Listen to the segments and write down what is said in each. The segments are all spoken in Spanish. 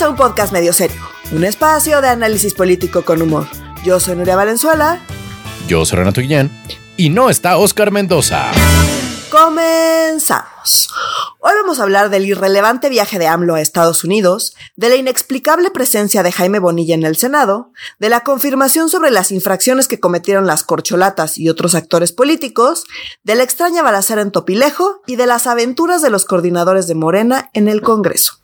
Bienvenidos a un podcast medio serio, un espacio de análisis político con humor. Yo soy Nuria Valenzuela. Yo soy Renato Guillén. Y no está Oscar Mendoza. Comenzamos. Hoy vamos a hablar del irrelevante viaje de AMLO a Estados Unidos, de la inexplicable presencia de Jaime Bonilla en el Senado, de la confirmación sobre las infracciones que cometieron las corcholatas y otros actores políticos, de la extraña balacera en Topilejo y de las aventuras de los coordinadores de Morena en el Congreso.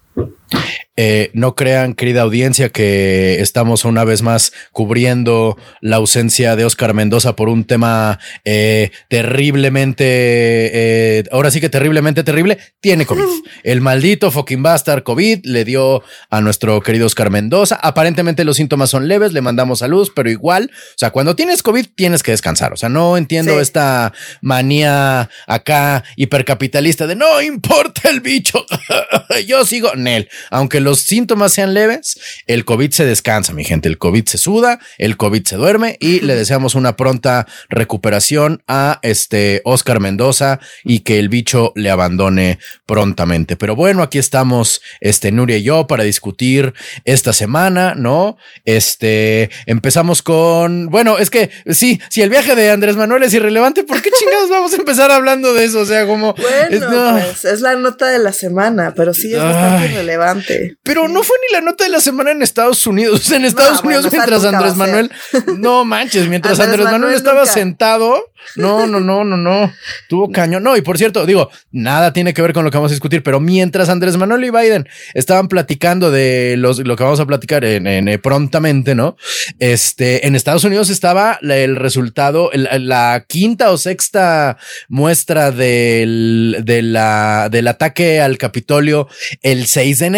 Eh, no crean, querida audiencia, que estamos una vez más cubriendo la ausencia de Oscar Mendoza por un tema eh, terriblemente, eh, ahora sí que terriblemente terrible. Tiene COVID. El maldito fucking bastard COVID le dio a nuestro querido Oscar Mendoza. Aparentemente los síntomas son leves, le mandamos salud, pero igual, o sea, cuando tienes COVID tienes que descansar. O sea, no entiendo esta manía acá hipercapitalista de no importa el bicho. Yo sigo Nel, aunque los síntomas sean leves, el COVID se descansa, mi gente. El COVID se suda, el COVID se duerme y le deseamos una pronta recuperación a este Oscar Mendoza y que el bicho le abandone prontamente. Pero bueno, aquí estamos, este Nuria y yo para discutir esta semana, ¿no? Este empezamos con, bueno, es que sí, si el viaje de Andrés Manuel es irrelevante, ¿por qué chingados vamos a empezar hablando de eso? O sea, como bueno, es, pues, es la nota de la semana, pero sí es bastante Pero no fue ni la nota de la semana en Estados Unidos. En Estados Unidos, mientras Andrés Manuel. No manches, mientras Andrés, Manuel, estaba sentado. No, no, no, no, no. Tuvo caño. No, y por cierto, digo, nada tiene que ver con lo que vamos a discutir, pero mientras Andrés Manuel y Biden estaban platicando de los, lo que vamos a platicar en, eh, prontamente, ¿no? Este, en Estados Unidos estaba el resultado, la quinta o sexta muestra del, de la, del ataque al Capitolio el 6 de enero.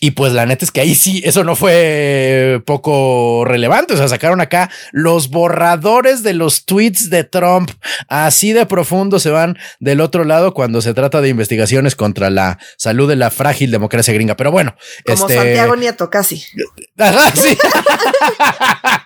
Y pues la neta es que ahí sí, eso no fue poco relevante. O sea, sacaron acá los borradores de los tweets de Trump. Así de profundo se van del otro lado cuando se trata de investigaciones contra la salud de la frágil democracia gringa. Pero bueno, como este... Santiago Nieto, casi. Ajá, sí.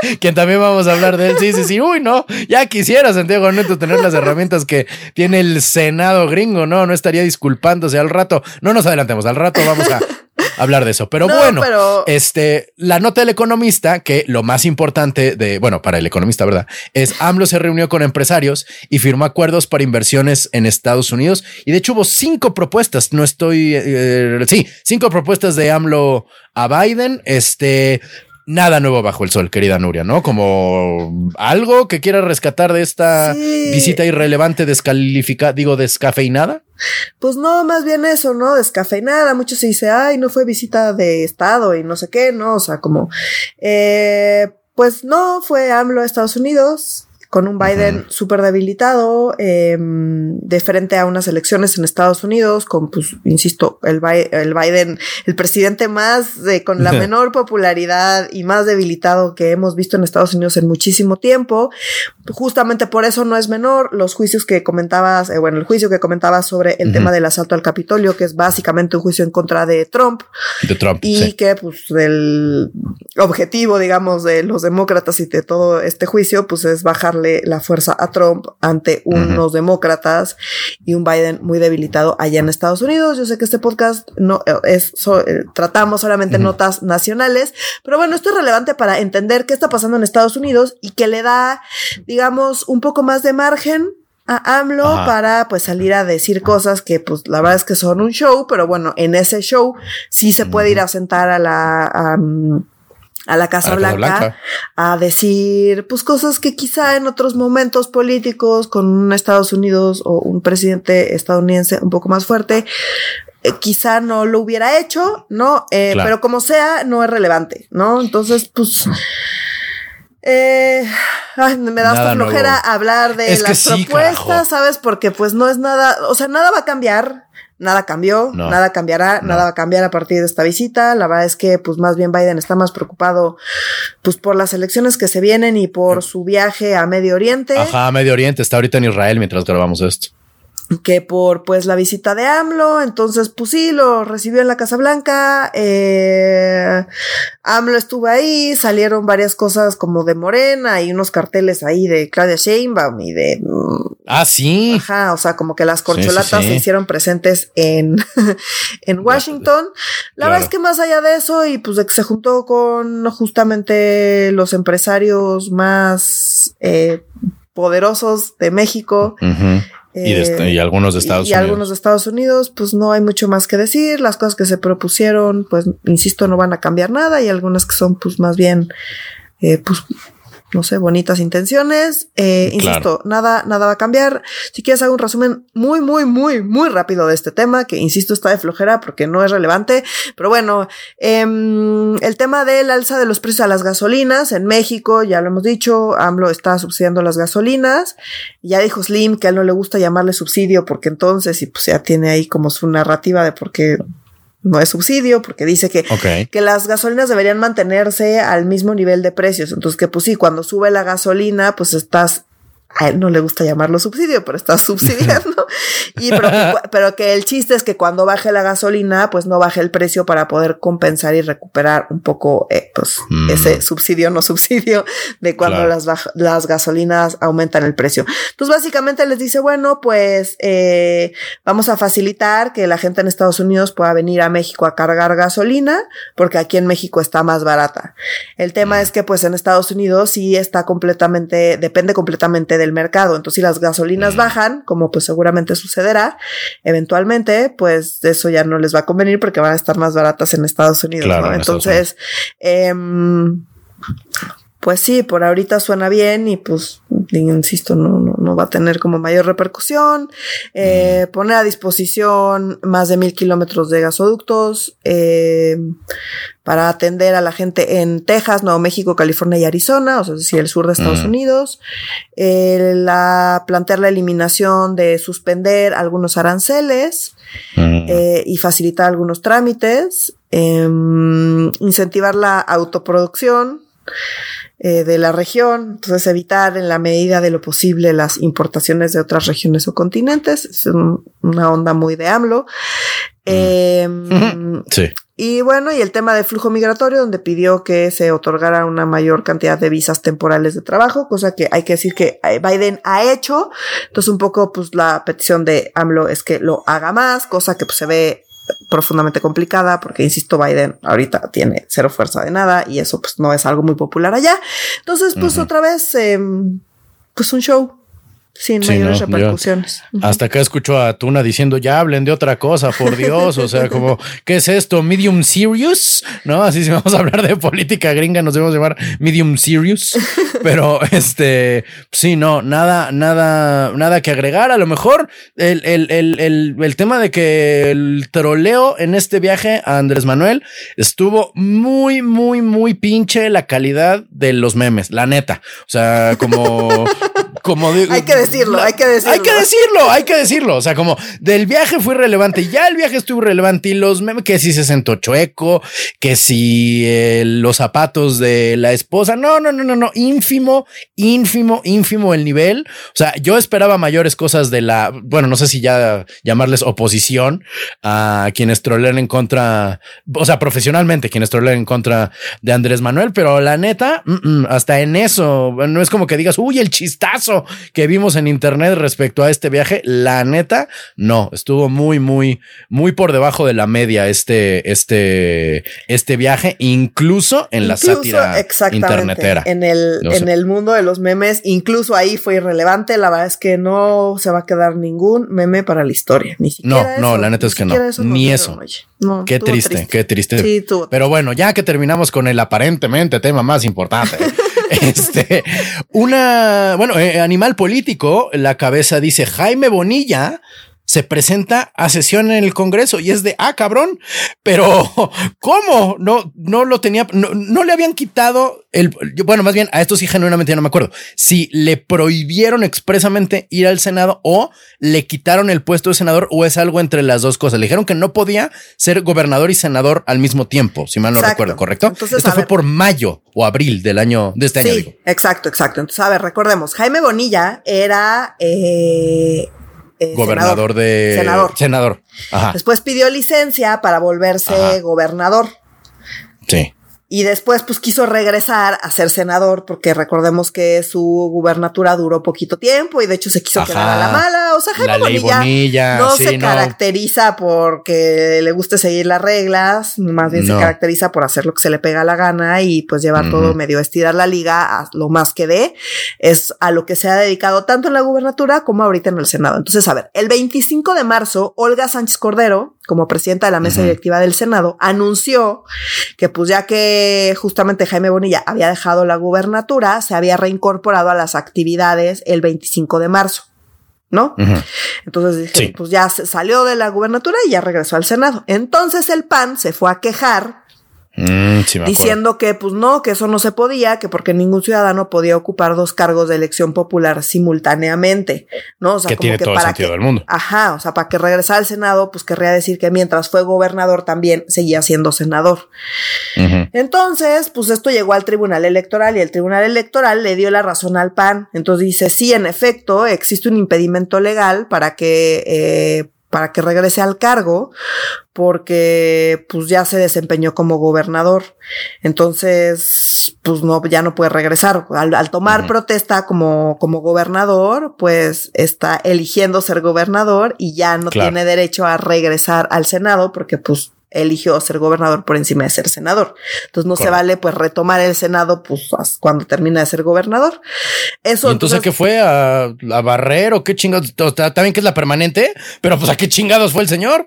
Quien también vamos a hablar de él. Sí, sí, sí. Uy, no, ya quisiera Santiago Nieto tener las herramientas que tiene el Senado gringo. No, no estaría disculpándose al rato. No nos adelantemos, al rato vamos a hablar de eso. Pero bueno, este, la nota del economista, que lo más importante de, bueno, para el economista, ¿verdad? Es AMLO se reunió con empresarios y firmó acuerdos para inversiones en Estados Unidos. Y de hecho hubo cinco propuestas, no estoy, eh, sí, cinco propuestas de AMLO a Biden. Este, nada nuevo bajo el sol, querida Nuria, ¿no? Como algo que quiera rescatar de esta visita irrelevante, descalificada, digo, descafeinada. Pues no, más bien eso, ¿no? Descafeinada. Muchos se dice, ay, no fue visita de Estado y no sé qué, ¿no? O sea, como, eh, pues no, fue AMLO a Estados Unidos con un Biden súper debilitado, em, de frente a unas elecciones en Estados Unidos, con, pues, insisto, el, el Biden, el presidente más, de, con la menor popularidad y más debilitado que hemos visto en Estados Unidos en muchísimo tiempo. Justamente por eso no es menor los juicios que comentabas, eh, bueno, el juicio que comentabas sobre el tema del asalto al Capitolio, que es básicamente un juicio en contra de Trump. De Trump. Y que, pues, el objetivo, digamos, de los demócratas y de todo este juicio, pues, es bajarle la fuerza a Trump ante unos demócratas y un Biden muy debilitado allá en Estados Unidos. Yo sé que este podcast no eh, es, eh, tratamos solamente notas nacionales, pero bueno, esto es relevante para entender qué está pasando en Estados Unidos y que le da, digamos, un poco más de margen a AMLO para pues salir a decir cosas que pues la verdad es que son un show, pero bueno, en ese show sí se puede ir a sentar a la a la Casa, Blanca, a decir pues cosas que quizá en otros momentos políticos con un Estados Unidos o un presidente estadounidense un poco más fuerte eh, quizá no lo hubiera hecho, ¿no? Eh, pero como sea, no es relevante, ¿no? Entonces, pues... Eh, me da hasta flojera hablar de las propuestas, ¿sabes? Porque pues no es nada, o sea, nada va a cambiar, Nada cambió, nada cambiará, nada va a cambiar a partir de esta visita. La verdad es que, pues, más bien Biden está más preocupado, pues, por las elecciones que se vienen y por su viaje a Medio Oriente. Ajá, a Medio Oriente. Está ahorita en Israel mientras grabamos esto. Que por pues la visita de AMLO, entonces pues sí, lo recibió en la Casa Blanca, eh, AMLO estuvo ahí, salieron varias cosas como de Morena y unos carteles ahí de Claudia Sheinbaum y de... Mm, ah, sí. Ajá, o sea, como que las corcholatas se hicieron presentes en, en Washington. La verdad es que más allá de eso y pues de que se juntó con justamente los empresarios más eh, poderosos de México. Eh, y, algunos de Estados Unidos. Y algunos de Estados Unidos, pues no hay mucho más que decir. Las cosas que se propusieron, pues, insisto, no van a cambiar nada. Y algunas que son, pues, más bien, eh, pues, no sé, bonitas intenciones. Eh, insisto, nada, nada va a cambiar. Si quieres hago un resumen muy, muy, muy, muy rápido de este tema, que insisto está de flojera porque no es relevante. Pero bueno, em, el tema del alza de los precios a las gasolinas en México, ya lo hemos dicho, AMLO está subsidiando las gasolinas. Ya dijo Slim que a él no le gusta llamarle subsidio porque entonces, y pues ya tiene ahí como su narrativa de por qué no es subsidio, porque dice que, que las gasolinas deberían mantenerse al mismo nivel de precios. Entonces, que pues sí, cuando sube la gasolina, pues estás a él no le gusta llamarlo subsidio, pero está subsidiando. y pero que, el chiste es que cuando baje la gasolina, pues no baje el precio para poder compensar y recuperar un poco eh, pues, mm. ese subsidio no subsidio de cuando las, las gasolinas aumentan el precio. Entonces básicamente les dice, bueno, pues eh, vamos a facilitar que la gente en Estados Unidos pueda venir a México a cargar gasolina, porque aquí en México está más barata. El tema mm. es que pues en Estados Unidos sí está completamente, depende completamente de el mercado. Entonces, si las gasolinas mm. bajan, como pues seguramente sucederá, eventualmente, pues eso ya no les va a convenir porque van a estar más baratas en Estados Unidos. Entonces, em, pues sí, por ahorita suena bien y pues, insisto, no, no, no va a tener como mayor repercusión. Eh, mm. Poner a disposición más de mil kilómetros de gasoductos eh, para atender a la gente en Texas, Nuevo México, California y Arizona, o sea, es decir, el sur de Estados mm. Unidos. Eh, la, plantear la eliminación de suspender algunos aranceles mm. y facilitar algunos trámites. Em, incentivar la autoproducción eh, de la región, entonces evitar en la medida de lo posible las importaciones de otras regiones o continentes, es una onda muy de AMLO. Em, sí. Y bueno, y el tema de flujo migratorio, donde pidió que se otorgara una mayor cantidad de visas temporales de trabajo, cosa que hay que decir que eh, Biden ha hecho. Entonces, un poco, pues la petición de AMLO es que lo haga más, cosa que pues, se ve profundamente complicada porque, insisto, Biden ahorita tiene cero fuerza de nada y eso pues no es algo muy popular allá. Entonces, pues otra vez, em, pues un show sin mayores repercusiones. hasta acá escucho a Tuna diciendo, ya hablen de otra cosa, por Dios. O sea, como, ¿qué es esto? ¿Medium serious? ¿No? Así si vamos a hablar de política gringa, nos debemos llamar medium serious. Pero este, sí, no, nada, nada, nada que agregar. A lo mejor el, el, el, el tema de que el troleo en este viaje a Andrés Manuel estuvo muy, muy, muy pinche la calidad de los memes, la neta. O sea, como, como digo, hay que decirlo, hay que decirlo. Hay que decirlo, hay que decirlo. O sea, como del viaje fue relevante, ya el viaje estuvo relevante y los memes que si se sentó chueco, que si eh, los zapatos de la esposa. No, no, no, no, no. Ínfimo, ínfimo, ínfimo el nivel. O sea, yo esperaba mayores cosas de la, bueno, no sé si ya llamarles oposición a quienes trolean en contra, o sea, profesionalmente quienes trolean en contra de Andrés Manuel, pero la neta, hasta en eso, no es como que digas, uy, el chistazo que vimos en internet respecto a este viaje, la neta, no, estuvo muy, muy, muy por debajo de la media este, este, este viaje, incluso en la sátira internetera. En el, en el mundo de los memes, incluso ahí fue irrelevante. La verdad es que no se va a quedar ningún meme para la historia. Ni siquiera. No, no, la neta es que no. ni eso. qué triste, qué triste. Pero bueno, ya que terminamos con el aparentemente tema más importante. este, una, bueno, eh, animal político, la cabeza dice Jaime Bonilla se presenta a sesión en el Congreso y es de, ah, cabrón, pero ¿cómo? No, no lo tenía, no, le habían quitado el, bueno, más bien a esto sí genuinamente ya no me acuerdo, si le prohibieron expresamente ir al Senado o le quitaron el puesto de senador o es algo entre las dos cosas. Le dijeron que no podía ser gobernador y senador al mismo tiempo, si mal no recuerdo, ¿correcto? esto fue por mayo o abril del año, de este año. Exacto, exacto. Entonces, a ver, recordemos, Jaime Bonilla era... Eh, eh, Gobernador senador. de. Senador. Senador. Ajá. Después pidió licencia para volverse Ajá. gobernador. Sí. Y después, pues quiso regresar a ser senador, porque recordemos que su gubernatura duró poquito tiempo y de hecho se quiso Ajá. quedar a la mala. O sea, Jaime Bonilla, Bonilla, no sí, se no. caracteriza porque le guste seguir las reglas, más bien No. se caracteriza por hacer lo que se le pega la gana y pues llevar todo medio estirar la liga a lo más que dé. Es a lo que se ha dedicado tanto en la gubernatura como ahorita en el Senado. Entonces, a ver, el 25 de marzo, Olga Sánchez Cordero, como presidenta de la mesa directiva del Senado, anunció que pues ya que justamente Jaime Bonilla había dejado la gubernatura, se había reincorporado a las actividades el 25 de marzo. ¿No? Entonces dije, Sí. pues ya se salió de la gubernatura y ya regresó al Senado. Entonces el PAN se fue a quejar Mm, sí, diciendo que pues no, que eso no se podía, que porque ningún ciudadano podía ocupar dos cargos de elección popular simultáneamente, ¿no? O sea, que tiene todo el sentido que, del mundo. Ajá, o sea, para que regresara al Senado, pues querría decir que mientras fue gobernador también seguía siendo senador. Entonces, pues esto llegó al Tribunal Electoral y el Tribunal Electoral le dio la razón al PAN. Entonces dice, sí, en efecto, existe un impedimento legal para que, eh, para que regrese al cargo, porque pues ya se desempeñó como gobernador. Entonces, pues no, ya no puede regresar. Al, al tomar protesta como, como gobernador, pues está eligiendo ser gobernador y ya no Claro. tiene derecho a regresar al Senado porque pues eligió ser gobernador por encima de ser senador. Entonces no se vale pues retomar el Senado pues cuando termina de ser gobernador. Eso ¿Y entonces qué fue? ¿A, a barrer o qué chingados? Bien que es la permanente, pero pues a qué chingados fue el señor.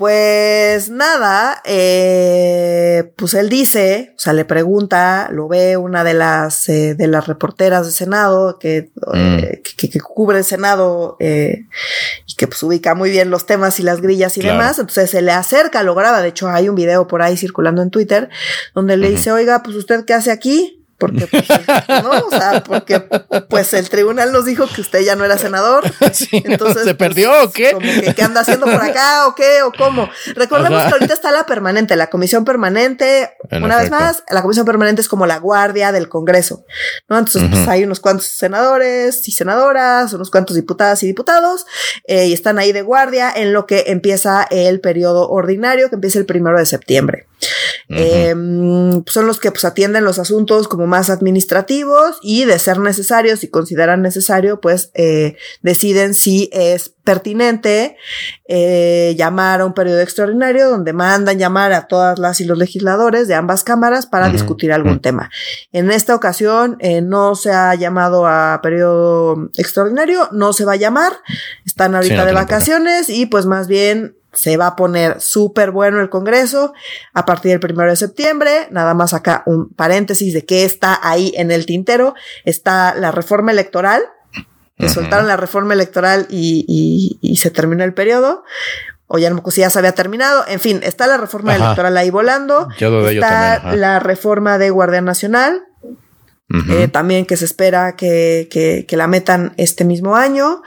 Pues nada, eh, pues él dice, o sea, le pregunta, lo ve una de las eh, de las reporteras del Senado que, eh, que, que cubre el Senado eh, y que pues ubica muy bien los temas y las grillas y Claro. demás. Entonces se le acerca, lo graba. De hecho, hay un video por ahí circulando en Twitter donde le dice, oiga, pues usted qué hace aquí? Porque, pues, no, o sea, porque pues el tribunal nos dijo que usted ya no era senador. Sí, ¿no? Entonces, ¿Se pues, perdió o qué? Como que, ¿qué anda haciendo por acá o qué o cómo? Recordemos Ajá. que ahorita está la permanente, la comisión permanente. En una efecto. vez más, la comisión permanente es como la guardia del Congreso, ¿no? Entonces, pues hay unos cuantos senadores y senadoras, unos cuantos diputadas y diputados, eh, y están ahí de guardia en lo que empieza el periodo ordinario, que empieza el primero de septiembre. Eh, mm, son los que pues atienden los asuntos como más administrativos y de ser necesario, si consideran necesario, pues eh, deciden si es pertinente eh, llamar a un periodo extraordinario donde mandan llamar a todas las y los legisladores de ambas cámaras para discutir algún tema. En esta ocasión eh, no se ha llamado a periodo extraordinario, no se va a llamar, están ahorita no de vacaciones y pues más bien se va a poner súper bueno el Congreso a partir del primero de septiembre. Nada más acá un paréntesis de que está ahí en el tintero. Está la reforma electoral. Que soltaron la reforma electoral y, y- y se terminó el periodo. O ya no si ya se había terminado. En fin, está la reforma Ajá. electoral ahí volando. Yo está también, la reforma de Guardia Nacional. Eh, también que se espera que, que, que la metan este mismo año.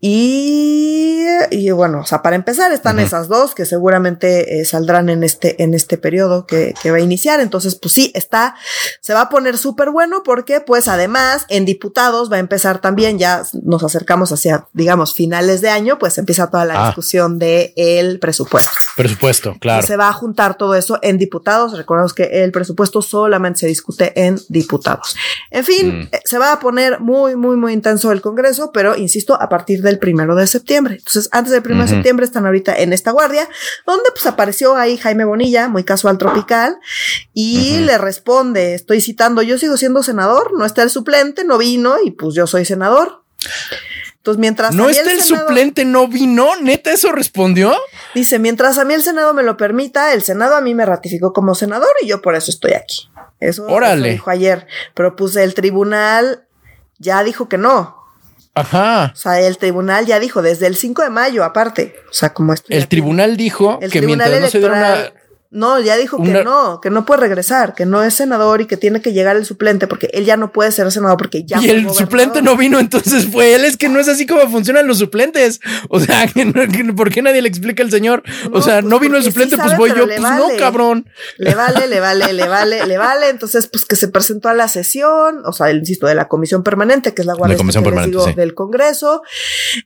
Y, y bueno, o sea, para empezar están esas dos que seguramente eh, saldrán en este, en este periodo que, que va a iniciar. Entonces, pues sí, está, se va a poner súper bueno porque pues además en diputados va a empezar también, ya nos acercamos hacia, digamos, finales de año, pues empieza toda la Ah. discusión de el presupuesto. Presupuesto, claro. Se va a juntar todo eso en diputados. Recordemos que el presupuesto solamente se discute en diputados. En fin, Mm. eh, se va a poner muy, muy, muy intenso el Congreso, pero insisto, a partir del primero de septiembre. Entonces, antes del primero de septiembre están ahorita en esta guardia, donde pues apareció ahí Jaime Bonilla, muy casual tropical, y le responde, estoy citando, yo sigo siendo senador, no está el suplente, no vino, y pues yo soy senador. Entonces, mientras No está el Senado- suplente, no vino. Neta, eso respondió. Dice, mientras a mí el Senado me lo permita, el Senado a mí me ratificó como senador y yo por eso estoy aquí. Eso, Órale. eso dijo ayer. Pero pues el tribunal ya dijo que no. Ajá. O sea, el tribunal ya dijo desde el 5 de mayo, aparte. O sea, como esto. El tribunal dijo El que tribunal mientras no se diera una. No, ya dijo que no, que no puede regresar, que no es senador y que tiene que llegar el suplente porque él ya no puede ser senador porque ya. Y el suplente no vino, entonces fue él. Es que no es así como funcionan los suplentes. O sea, ¿por qué nadie le explica al señor? o sea, pues no vino el suplente, pues voy yo. Pues no, cabrón. Le vale, le vale, le vale, le vale. Entonces, pues que se presentó a la sesión, o sea, insisto, de la comisión permanente, que es la guardia del Congreso.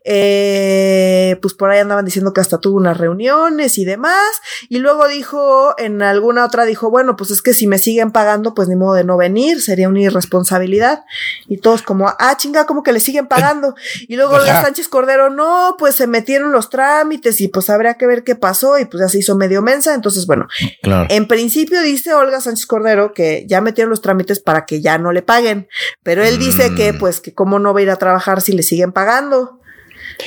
Eh, pues por ahí andaban diciendo que hasta tuvo unas reuniones y demás. Y luego dijo en alguna otra dijo, bueno, pues es que si me siguen pagando, pues ni modo de no venir, sería una irresponsabilidad. Y todos como, ah, chinga, como que le siguen pagando. Y luego Olga Sánchez Cordero, no, pues se metieron los trámites y pues habría que ver qué pasó y pues ya se hizo medio mensa. Entonces, bueno, en principio dice Olga Sánchez Cordero que ya metieron los trámites para que ya no le paguen, pero él dice que mm. pues que cómo no va a ir a trabajar si le siguen pagando.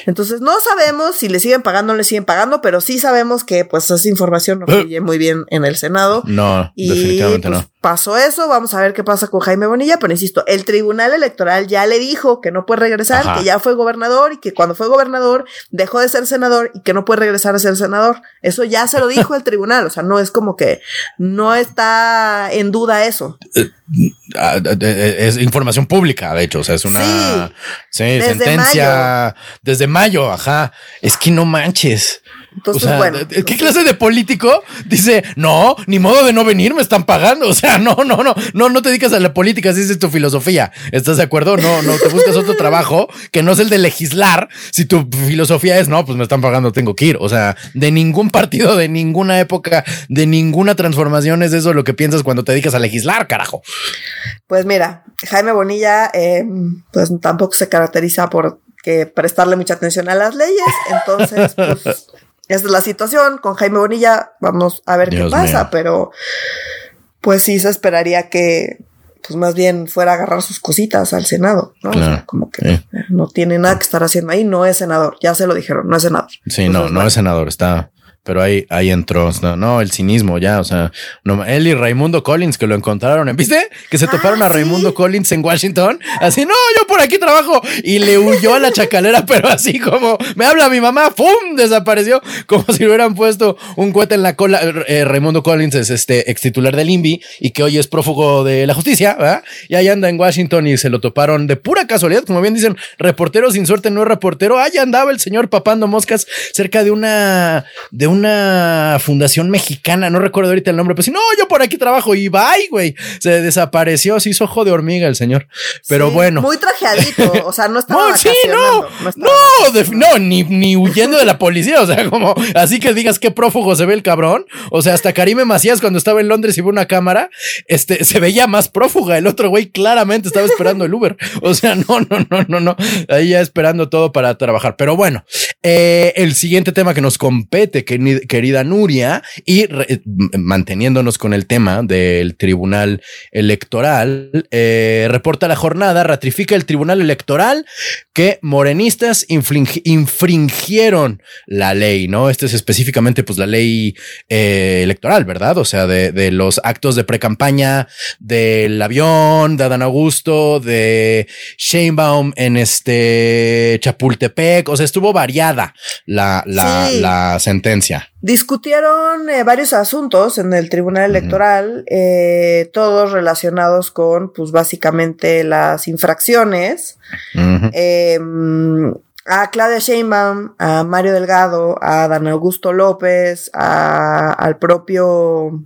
Entonces no sabemos si le siguen pagando o no le siguen pagando, pero sí sabemos que pues esa información no fluye muy bien en el Senado. No, definitivamente pues, no pasó eso, vamos a ver qué pasa con Jaime Bonilla, pero insisto, el Tribunal Electoral ya le dijo que no puede regresar, que ya fue gobernador y que cuando fue gobernador dejó de ser senador y que no puede regresar a ser senador. Eso ya se lo dijo el tribunal, o sea, no es como que no está en duda eso. Eh, es información pública, de hecho, o sea, es una sentencia desde mayo, ajá. Es que no manches. Entonces, bueno. ¿Qué clase de político dice, no, ni modo de no venir, me están pagando? O sea, no, no, no, no, no te dedicas a la política, si es tu filosofía. ¿Estás de acuerdo? No, no, te buscas otro trabajo que no es el de legislar. Si tu filosofía es, no, pues me están pagando, tengo que ir. O sea, de ningún partido, de ninguna época, de ninguna transformación es eso lo que piensas cuando te dedicas a legislar, carajo. Pues mira, Jaime Bonilla, eh, pues tampoco se caracteriza por que prestarle mucha atención a las leyes. Entonces, pues esta es la situación con Jaime Bonilla. Vamos a ver qué pasa, pero pues sí se esperaría que pues más bien fuera a agarrar sus cositas al Senado, ¿no? como que no tiene nada que estar haciendo ahí, no es senador, ya se lo dijeron, no es senador. Sí, no, no es senador, está, pero ahí, ahí entró, no, el cinismo ya, o sea, no, él y Raimundo Collins que lo encontraron, ¿viste? Que se toparon a ah, Raimundo Collins en Washington, así, no, yo por aquí trabajo, y le huyó a la chacalera, pero así como, me habla mi mamá, ¡pum! Desapareció, como si le hubieran puesto un cohete en la cola. Eh, Raimundo Collins es este ex titular del INVI y que hoy es prófugo de la justicia, ¿verdad? Y ahí anda en Washington y se lo toparon de pura casualidad, como bien dicen, reportero sin suerte no es reportero, ahí andaba el señor papando moscas cerca de una, de una fundación mexicana, no recuerdo ahorita el nombre, pero si no, yo por aquí trabajo y bye, güey. Se desapareció, se hizo ojo de hormiga el señor. Pero bueno. Muy trajeadito, o sea, no estaba. No, sí, no, no, no, ni, ni huyendo de la policía, o sea, como así que digas qué prófugo se ve el cabrón. O sea, hasta Karime Macías cuando estaba en Londres y vio una cámara, este, se veía más prófuga. El otro güey claramente estaba esperando el Uber. O sea, no, no, no, no, no. Ahí ya esperando todo para trabajar. Pero bueno, eh, el siguiente tema que nos compete, que querida Nuria, y manteniéndonos con el tema del Tribunal Electoral, eh, reporta la jornada, ratifica el Tribunal Electoral que morenistas infringieron la ley, ¿no? Este es específicamente pues la ley eh, electoral, ¿verdad? O sea, de, los actos de precampaña del avión, de Adán Augusto, de Sheinbaum en este Chapultepec, o sea, estuvo variada la, la, la sentencia. Discutieron eh, varios asuntos en el Tribunal Electoral, eh, todos relacionados con, pues básicamente las infracciones. Em, a Claudia Sheinbaum, a Mario Delgado, a Dan Augusto López, a, al propio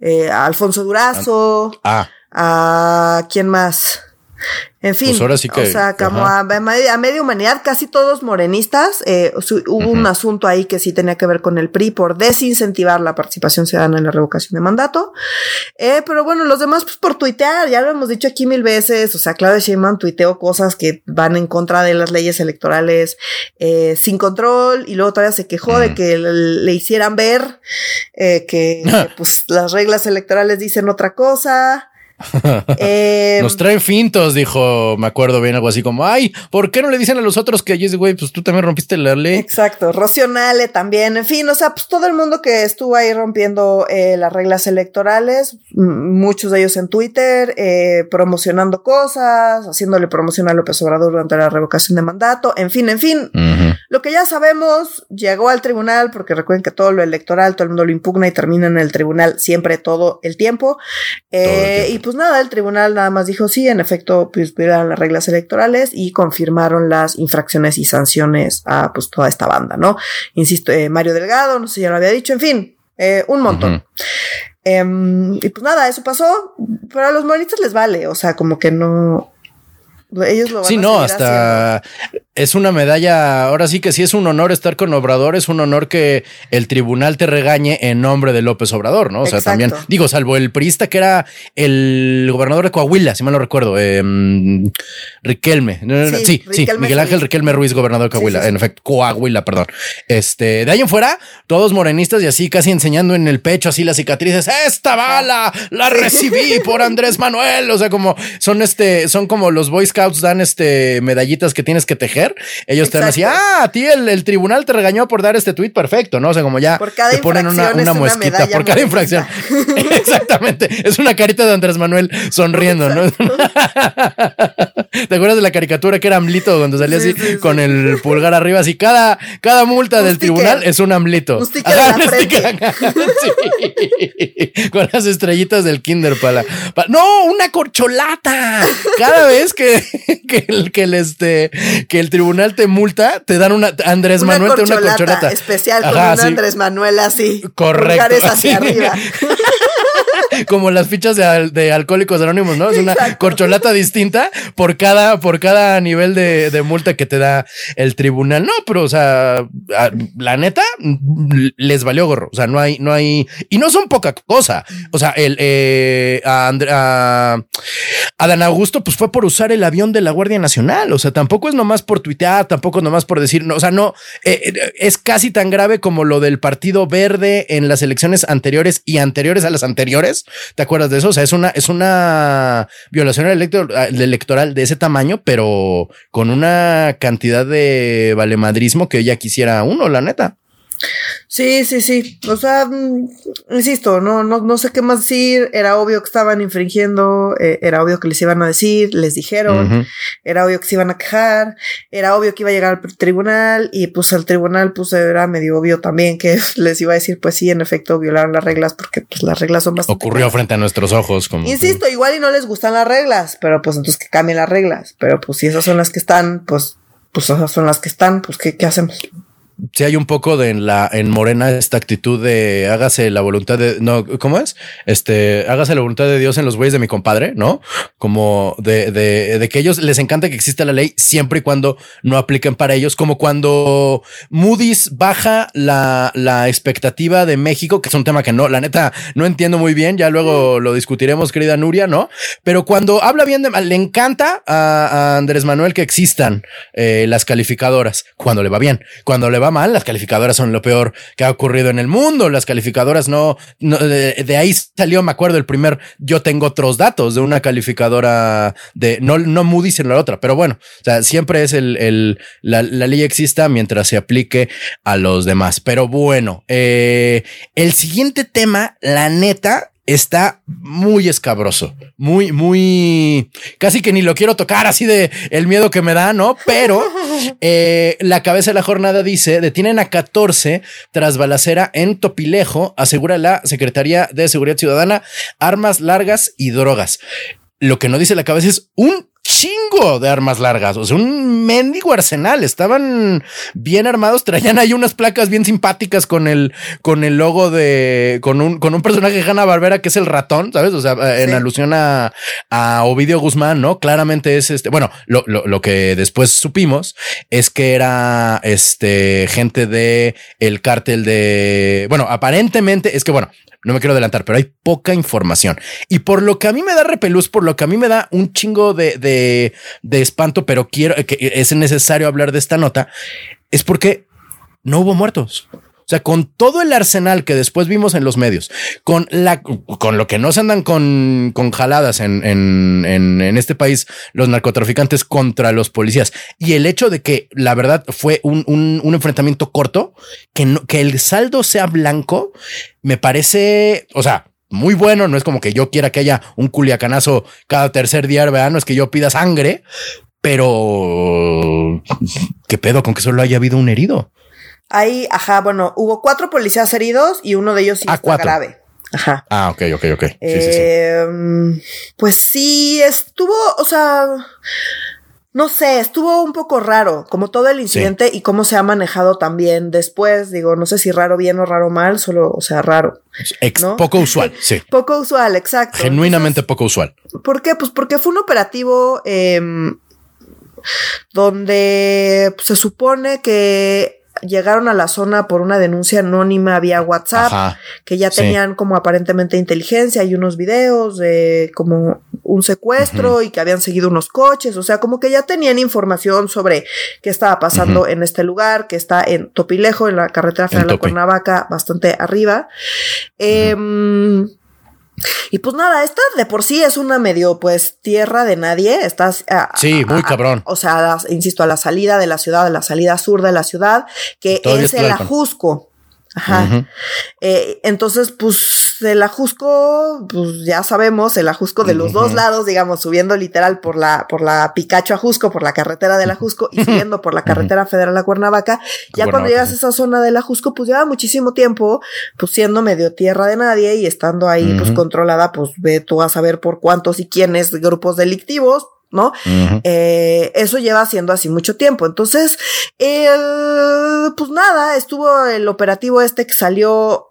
eh, Alfonso Durazo, ah. a quién más. En fin, pues ahora sí que, o sea, como a, media humanidad, casi todos morenistas, eh, hubo un asunto ahí que sí tenía que ver con el PRI por desincentivar la participación ciudadana en la revocación de mandato. Eh, pero bueno, los demás, pues por tuitear, ya lo hemos dicho aquí mil veces, o sea, Claudia Sheinbaum tuiteó cosas que van en contra de las leyes electorales eh, sin control y luego todavía se quejó de que le, hicieran ver que, que pues las reglas electorales dicen otra cosa. Eh, Nos traen fintos, dijo, me acuerdo bien, algo así como, ay, ¿por qué no le dicen a los otros que allí güey, pues tú también rompiste la ley? Exacto, Rocionale también, en fin, o sea, pues todo el mundo que estuvo ahí rompiendo eh, las reglas electorales, muchos de ellos en Twitter, eh, promocionando cosas, haciéndole promoción a López Obrador durante la revocación de mandato, en fin, en fin, lo que ya sabemos llegó al tribunal, porque recuerden que todo lo electoral, todo el mundo lo impugna y termina en el tribunal siempre todo el tiempo. Eh, y pues nada, el tribunal nada más dijo sí, en efecto, pues violaron las reglas electorales y confirmaron las infracciones y sanciones a pues toda esta banda, ¿no? Insisto, eh, Mario Delgado, no sé si ya lo había dicho, en fin, eh, un montón. Em, y pues nada, eso pasó, pero a los monitos les vale, o sea, como que no, ellos lo van sí, no, hasta es una medalla. Ahora sí que sí es un honor estar con Obrador, es un honor que el tribunal te regañe en nombre de López Obrador, ¿no? O sea, también, digo, salvo el priista que era el gobernador de Coahuila, si mal no recuerdo, eh, Riquelme. Sí, sí, Miguel Ángel Riquelme Ruiz, gobernador de Coahuila, en efecto, Coahuila, perdón. Este, de ahí en fuera, todos morenistas y así casi enseñando en el pecho así las cicatrices. Esta bala la recibí por Andrés Manuel. O sea, como son este, son como los Boy Scouts dan este medallitas que tienes que tejer ellos te van así, ah, a ti el, tribunal te regañó por dar este tweet perfecto, ¿no? O sea, como ya te ponen una, una muesquita por cada infracción. Exactamente. Es una carita de Andrés Manuel sonriendo, ¿no? ¿Te acuerdas de la caricatura que era Amlito cuando salía así con el pulgar arriba? Así cada, cada multa del tribunal es un Amlito. Con las estrellitas del Kinder para, No, una corcholata. Cada vez que, que, el, que el este que el tribunal te multa, te dan una Andrés Manuel te da una corcholata especial con un Andrés Manuel así. Correcto. hacia arriba. como las fichas de, alcohólicos anónimos, ¿no? Es una corcholata distinta por cada, por cada nivel de, multa que te da el tribunal. No, pero, o sea, la neta, les valió gorro. O sea, no hay, no hay, y no son poca cosa. O sea, el, eh, a, a, Dan Augusto, pues fue por usar el avión de la Guardia Nacional. O sea, tampoco es nomás por tuitear, tampoco es nomás por decir, no, o sea, no, eh, eh, es casi tan grave como lo del Partido Verde en las elecciones anteriores y anteriores a las anteriores ¿Te acuerdas de eso? O sea, es una, es una violación electoral de ese tamaño, pero con una cantidad de valemadrismo que ya quisiera uno, la neta. Sí, sí, sí. O sea, mm, insisto, no, no, no sé qué más decir. Era obvio que estaban infringiendo, eh, era obvio que les iban a decir, les dijeron, era obvio que se iban a quejar, era obvio que iba a llegar al tribunal y pues al tribunal pues era medio obvio también que les iba a decir, pues sí, en efecto violaron las reglas porque pues las reglas son bastante... Ocurrió frente a nuestros ojos. Como Insisto, igual y no les gustan las reglas, pero pues entonces que cambien las reglas. Pero pues si esas son las que están, pues, pues esas son las que están, pues ¿qué, qué hacemos? Si hay un poco de en la en Morena esta actitud de hágase la voluntad de no, ¿cómo es? Este, hágase la voluntad de Dios en los güeyes de mi compadre, ¿no? Como de, de, de que ellos les encanta que exista la ley siempre y cuando no apliquen para ellos, como cuando Moody's baja la, la expectativa de México, que es un tema que no, la neta, no entiendo muy bien, ya luego lo discutiremos, querida Nuria, ¿no? Pero cuando habla bien de, le encanta a, Andrés Manuel que existan eh, las calificadoras, cuando le va bien, cuando le va mal, las calificadoras son lo peor que ha ocurrido en el mundo. Las calificadoras no, de, ahí salió, me acuerdo, el primer, yo tengo otros datos de una calificadora de, no, no Moody's en la otra, pero bueno, o sea, siempre es el, el la, ley exista mientras se aplique a los demás. Pero bueno, eh, el siguiente tema, la neta, está muy escabroso, muy, muy, casi que ni lo quiero tocar así de el miedo que me da, ¿no? Pero eh, la cabeza de la jornada dice, detienen a 14 tras balacera en Topilejo, asegura la Secretaría de Seguridad Ciudadana, armas largas y drogas. Lo que no dice la cabeza es un chingo de armas largas, o sea, un mendigo arsenal. Estaban bien armados, traían ahí unas placas bien simpáticas con el, con el logo de, con un, con un personaje de Hanna Barbera que es el ratón, ¿sabes? O sea, en alusión a, a Ovidio Guzmán, ¿no? Claramente es este, bueno, lo, lo, lo, que después supimos es que era este gente de el cártel de, bueno, aparentemente es que, bueno, no me quiero adelantar, pero hay poca información. Y por lo que a mí me da repelús, por lo que a mí me da un chingo de, de, de espanto, pero quiero que es necesario hablar de esta nota, es porque no hubo muertos. O sea, con todo el arsenal que después vimos en los medios, con la, con lo que no se andan con, con jaladas en, en, en, este país, los narcotraficantes contra los policías y el hecho de que la verdad fue un, un, enfrentamiento corto, que, no, que el saldo sea blanco, me parece, o sea, muy bueno. No es como que yo quiera que haya un culiacanazo cada tercer día, ¿verdad? No es que yo pida sangre, pero qué pedo con que solo haya habido un herido. Ahí, ajá, bueno, hubo cuatro policías heridos y uno de ellos sí ah, está grave. Ajá. Ah, ok, ok, ok. Em, pues sí, estuvo, o sea, no sé, estuvo un poco raro, como todo el incidente y cómo se ha manejado también después. Digo, no sé si raro bien o raro mal, solo, o sea, raro. Poco usual, sí. Poco usual, exacto. Genuinamente poco usual. ¿Por qué? Pues porque fue un operativo eh, donde pues, se supone que llegaron a la zona por una denuncia anónima vía WhatsApp, que ya tenían como aparentemente inteligencia y unos videos de como un secuestro y que habían seguido unos coches, o sea, como que ya tenían información sobre qué estaba pasando en este lugar, que está en Topilejo, en la carretera federal de Cuernavaca, bastante arriba. Eh, y pues nada, esta de por sí es una medio pues tierra de nadie. Estás. sí, muy cabrón. o sea, insisto, a la salida de la ciudad, a la salida sur de la ciudad, que es el Ajusco. Ajá. Eh, entonces, pues el Ajusco, pues ya sabemos, el Ajusco de los dos lados, digamos, subiendo literal por la, por la Picacho Ajusco, por la carretera del Ajusco y subiendo por la carretera federal a Cuernavaca. Ya cuando llegas a esa zona del Ajusco, pues lleva muchísimo tiempo, pues siendo medio tierra de nadie y estando ahí, pues controlada, pues ve tú a saber por cuántos y quiénes grupos delictivos, ¿no? Eh, eso lleva siendo así mucho tiempo. Entonces, pues nada, estuvo el operativo este que salió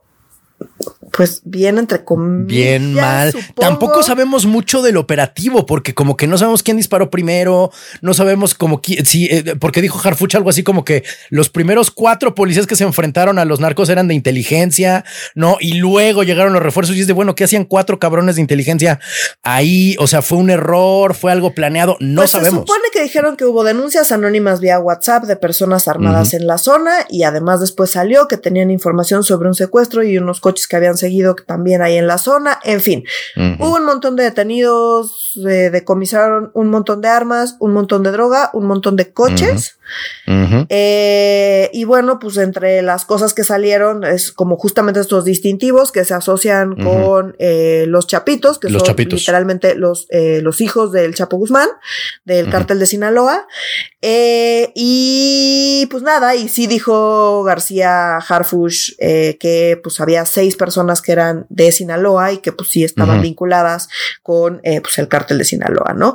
pues bien entre comillas. Bien mal. Tampoco sabemos mucho del operativo porque como que no sabemos quién disparó primero, no sabemos como si, eh, porque dijo Harfuch algo así como que los primeros cuatro policías que se enfrentaron a los narcos eran de inteligencia, ¿no? Y luego llegaron los refuerzos y es de, bueno, ¿qué hacían cuatro cabrones de inteligencia ahí? O sea, fue un error, fue algo planeado, no pues sabemos. Se supone que dijeron que hubo denuncias anónimas vía WhatsApp de personas armadas en la zona y además después salió que tenían información sobre un secuestro y unos coches que habían seguido también ahí en la zona. En fin, hubo un montón de detenidos, eh, decomisaron un montón de armas, un montón de droga, un montón de coches. Eh, y bueno, pues entre las cosas que salieron es como justamente estos distintivos que se asocian con eh, los chapitos, que son literalmente los, eh, los hijos del Chapo Guzmán, del cártel de Sinaloa. y pues nada, y sí dijo García Harfush que pues había seis personas que eran de Sinaloa y que pues sí estaban vinculadas con pues el cártel de Sinaloa, ¿no?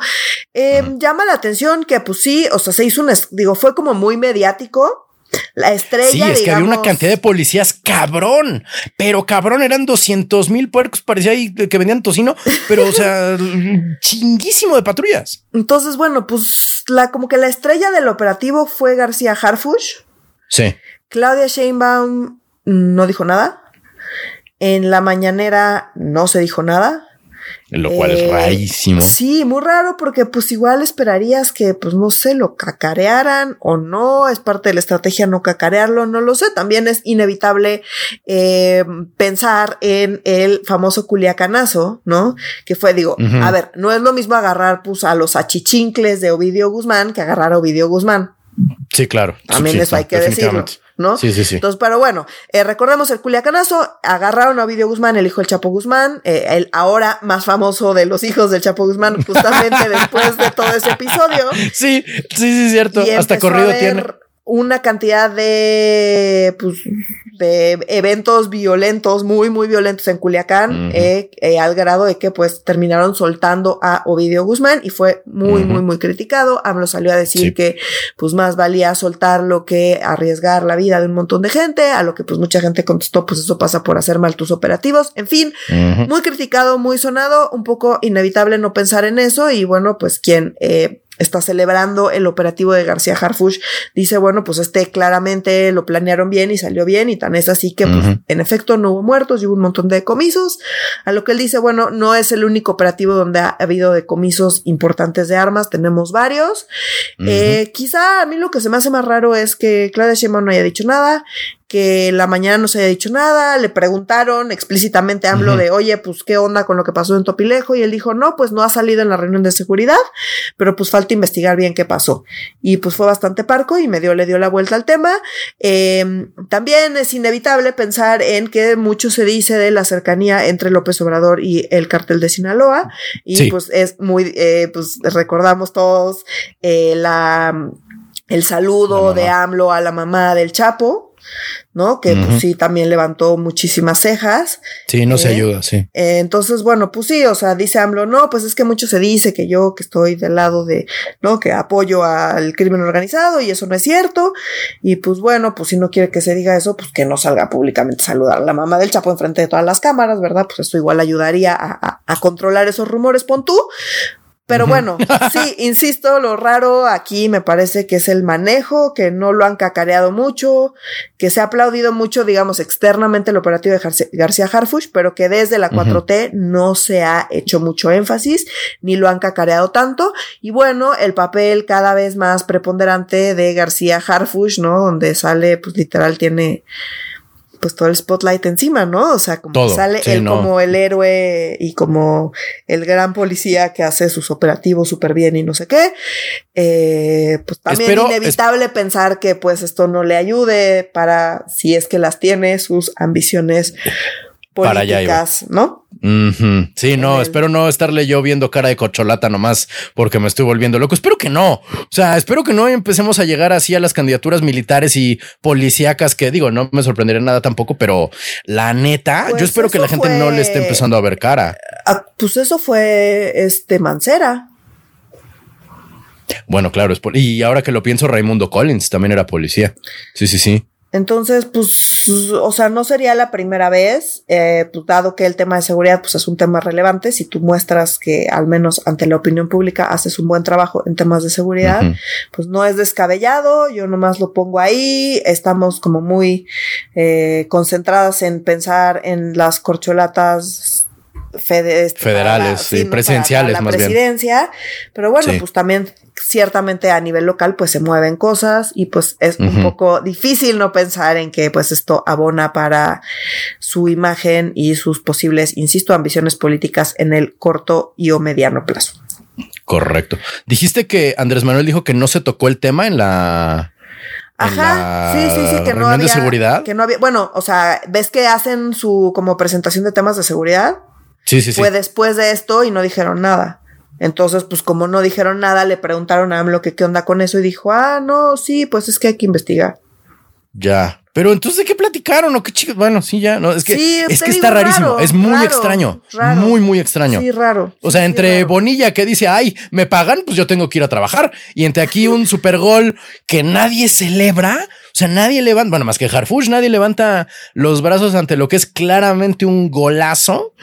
Llama la atención que pues sí, o sea, se hizo un, digo, fue como muy mediático. La estrella. Sí, es que había una cantidad de policías cabrón, pero cabrón eran 200 mil puercos, parecía ahí que vendían tocino, pero o sea, chinguísimo de patrullas. Entonces, bueno, pues la como que la estrella del operativo fue García Harfush. Sí. Claudia Sheinbaum no dijo nada. En la mañanera no se dijo nada. Lo cual es eh, rarísimo. Sí, muy raro porque pues igual esperarías que pues no sé, lo cacarearan o no, es parte de la estrategia no cacarearlo, no lo sé. También es inevitable eh, pensar en el famoso culiacanazo, ¿no? Que fue, digo, a ver, no es lo mismo agarrar pues a los achichincles de Ovidio Guzmán que agarrar a Ovidio Guzmán. Sí, claro. También eso hay que decirlo. ¿No? Sí, sí, sí. Entonces, pero bueno, eh, recordemos el Culiacanazo, agarraron a Ovidio Guzmán, el hijo del Chapo Guzmán, eh, el ahora más famoso de los hijos del Chapo Guzmán, justamente después de todo ese episodio. Sí, sí, sí, cierto. Hasta corrido tiene una cantidad de, pues, de eventos violentos, muy, muy violentos en Culiacán, eh, eh, al grado de que pues terminaron soltando a Ovidio Guzmán y fue muy, muy, muy criticado. AMLO salió a decir que pues más valía soltarlo que arriesgar la vida de un montón de gente, a lo que pues mucha gente contestó, pues eso pasa por hacer mal tus operativos. En fin, muy criticado, muy sonado, un poco inevitable no pensar en eso y bueno, pues quien... Eh, está celebrando el operativo de García Harfush, dice, bueno, pues este claramente lo planearon bien y salió bien y tan es así que pues, en efecto no hubo muertos y hubo un montón de decomisos, a lo que él dice, bueno, no es el único operativo donde ha habido decomisos importantes de armas, tenemos varios. eh, quizá a mí lo que se me hace más raro es que Claudia Sheinbaum no haya dicho nada, que la mañana no se había dicho nada, le preguntaron explícitamente a AMLO de, oye, pues, ¿qué onda con lo que pasó en Topilejo? Y él dijo, no, pues no ha salido en la reunión de seguridad, pero pues falta investigar bien qué pasó. Y pues fue bastante parco y medio le dio la vuelta al tema. Em, también es inevitable pensar en que mucho se dice de la cercanía entre López Obrador y el cartel de Sinaloa. Y pues es muy, eh, pues recordamos todos eh, la, el saludo de AMLO a la mamá del Chapo. ¿No? Que pues sí, también levantó muchísimas cejas. Sí, no se eh, ayuda, sí. entonces, bueno, pues sí, o sea, dice AMLO, no, pues es que mucho se dice que yo que estoy del lado de, ¿no? Que apoyo al crimen organizado y eso no es cierto. Y pues bueno, pues si no quiere que se diga eso, pues que no salga públicamente a saludar a la mamá del Chapo enfrente de todas las cámaras, ¿verdad? Pues eso igual ayudaría a, a controlar esos rumores, pon tú. Pero bueno, sí, insisto, lo raro aquí me parece que es el manejo, que no lo han cacareado mucho, que se ha aplaudido mucho, digamos, externamente el operativo de García Harfush, pero que desde la 4T no se ha hecho mucho énfasis, ni lo han cacareado tanto. Y bueno, el papel cada vez más preponderante de García Harfush, ¿no? Donde sale, pues literal tiene pues todo el spotlight encima, ¿no? O sea, como sale él como el héroe y como el gran policía que hace sus operativos súper bien y no sé qué. Eh, pues también es inevitable pensar que pues esto no le ayude para, si es que las tiene, sus ambiciones políticas, ¿no? Sí, no, espero no estarle yo viendo cara de cocholata nomás porque me estoy volviendo loco. Espero que no. O sea, espero que no empecemos a llegar así a las candidaturas militares y policíacas que digo, no me sorprendería nada tampoco, pero la neta, yo pues espero que la gente no le esté empezando a ver cara. Ah, pues eso fue este Mancera. Bueno, claro, es y ahora que lo pienso, Raimundo Collins también era policía. Sí, sí, sí. Entonces, pues, o sea, no sería la primera vez, eh, pues, dado que el tema de seguridad, pues, es un tema relevante. Si tú muestras que, al menos ante la opinión pública, haces un buen trabajo en temas de seguridad, pues no es descabellado. Yo nomás lo pongo ahí. Estamos como muy eh, concentradas en pensar en las corcholatas federales, y presenciales la más presidencia, pero bueno, pues también ciertamente a nivel local pues se mueven cosas y pues es un poco difícil no pensar en que pues esto abona para su imagen y sus posibles, insisto, ambiciones políticas en el corto y o mediano plazo. Correcto. Dijiste que Andrés Manuel dijo que no se tocó el tema en la Ajá, sí, sí, sí, que no había, de seguridad. Que no había, bueno, o sea, ves que hacen su como presentación de temas de seguridad. Sí, sí, sí. Fue después de esto y no dijeron nada. Entonces, pues como no dijeron nada, le preguntaron a AMLO que qué onda con eso y dijo, ah, no, sí, pues es que hay que investigar. Ya. Pero entonces, ¿de qué platicaron? ¿O qué chicos? Bueno, sí, ya, no, es que, es que está rarísimo. es muy extraño. Muy, muy extraño. Sí, raro. O sea, entre Bonilla que dice, ay, me pagan, pues yo tengo que ir a trabajar. Y entre aquí un super gol que nadie celebra. O sea, nadie levanta, bueno, más que Harfush, nadie levanta los brazos ante lo que es claramente un golazo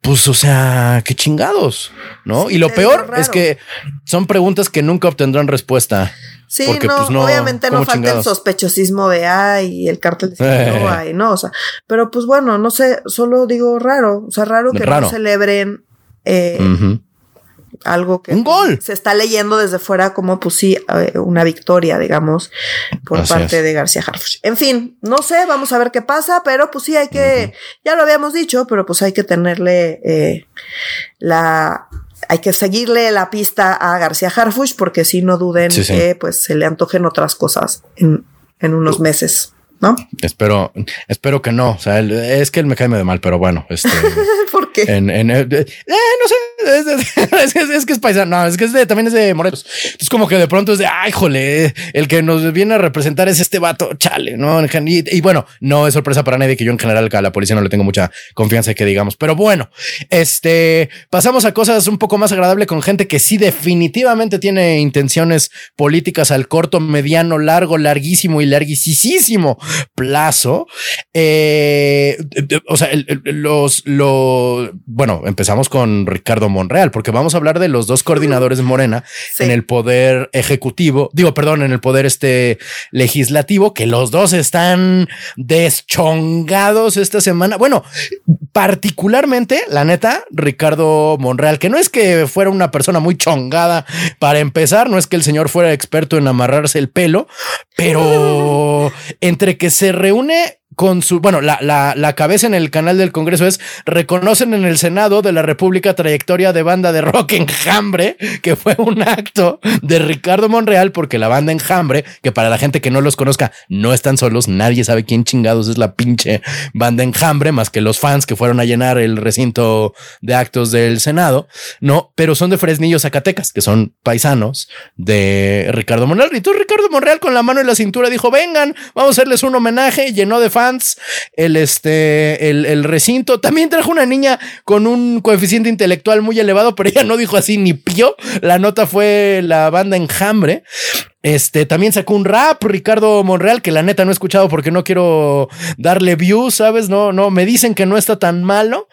pues, o sea, qué chingados, ¿no? y lo peor es que son preguntas que nunca obtendrán respuesta. Sí, porque, no, pues, no, obviamente no falta el sospechosismo de ay, el cártel de no hay, no, o sea, pero pues bueno, no sé, solo digo raro, o sea, raro que no celebren eh, algo que un gol se está leyendo desde fuera como pues sí una victoria digamos por parte de García Harfuch. En fin, no sé, vamos a ver qué pasa, pero pues sí hay que ya lo habíamos dicho, pero pues hay que tenerle eh, la hay que seguirle la pista a García Harfuch porque si no duden que pues se le antojen otras cosas en, en unos meses. ¿No? Espero, espero que no. O sea, es que él me cae de mal, pero bueno, este. ¿Por qué? En, en, eh, eh, no sé, es, es, que es paisano, no, es que es de, también es de Morelos. Es como que de pronto es de, ay, jole, el que nos viene a representar es este vato, chale, ¿no? Y, bueno, no es sorpresa para nadie que yo en general a la policía no le tengo mucha confianza que digamos, pero bueno, este, pasamos a cosas un poco más agradables con gente que sí definitivamente tiene intenciones políticas al corto, mediano, largo, larguísimo y larguísimo plazo. Eh, o sea, los, los, bueno, empezamos con Ricardo Monreal, porque vamos a hablar de los dos coordinadores de Morena en el poder ejecutivo, digo, perdón, en el poder este legislativo, que los dos están deschongados esta semana. Bueno, particularmente, la neta, Ricardo Monreal, que no es que fuera una persona muy chongada para empezar, no es que el señor fuera experto en amarrarse el pelo, pero entre que se reúne con su, bueno, la, la, la, cabeza en el canal del Congreso es, reconocen en el Senado de la República trayectoria de banda de rock Enjambre, que fue un acto de Ricardo Monreal, porque la banda Enjambre, que para la gente que no los conozca, no están solos, nadie sabe quién chingados es la pinche banda Enjambre, más que los fans que fueron a llenar el recinto de actos del Senado, no, pero son de Fresnillo, Zacatecas, que son paisanos de Ricardo Monreal. Y tú, Ricardo Monreal, con la mano en la cintura, dijo, vengan, vamos a hacerles un homenaje, llenó de fans el, este, el, recinto. También trajo una niña con un coeficiente intelectual muy elevado, pero ella no dijo así ni pío. La nota fue la banda Enjambre. Este también sacó un rap, Ricardo Monreal, que la neta no he escuchado porque no quiero darle views, ¿sabes? No, no, me dicen que no está tan malo,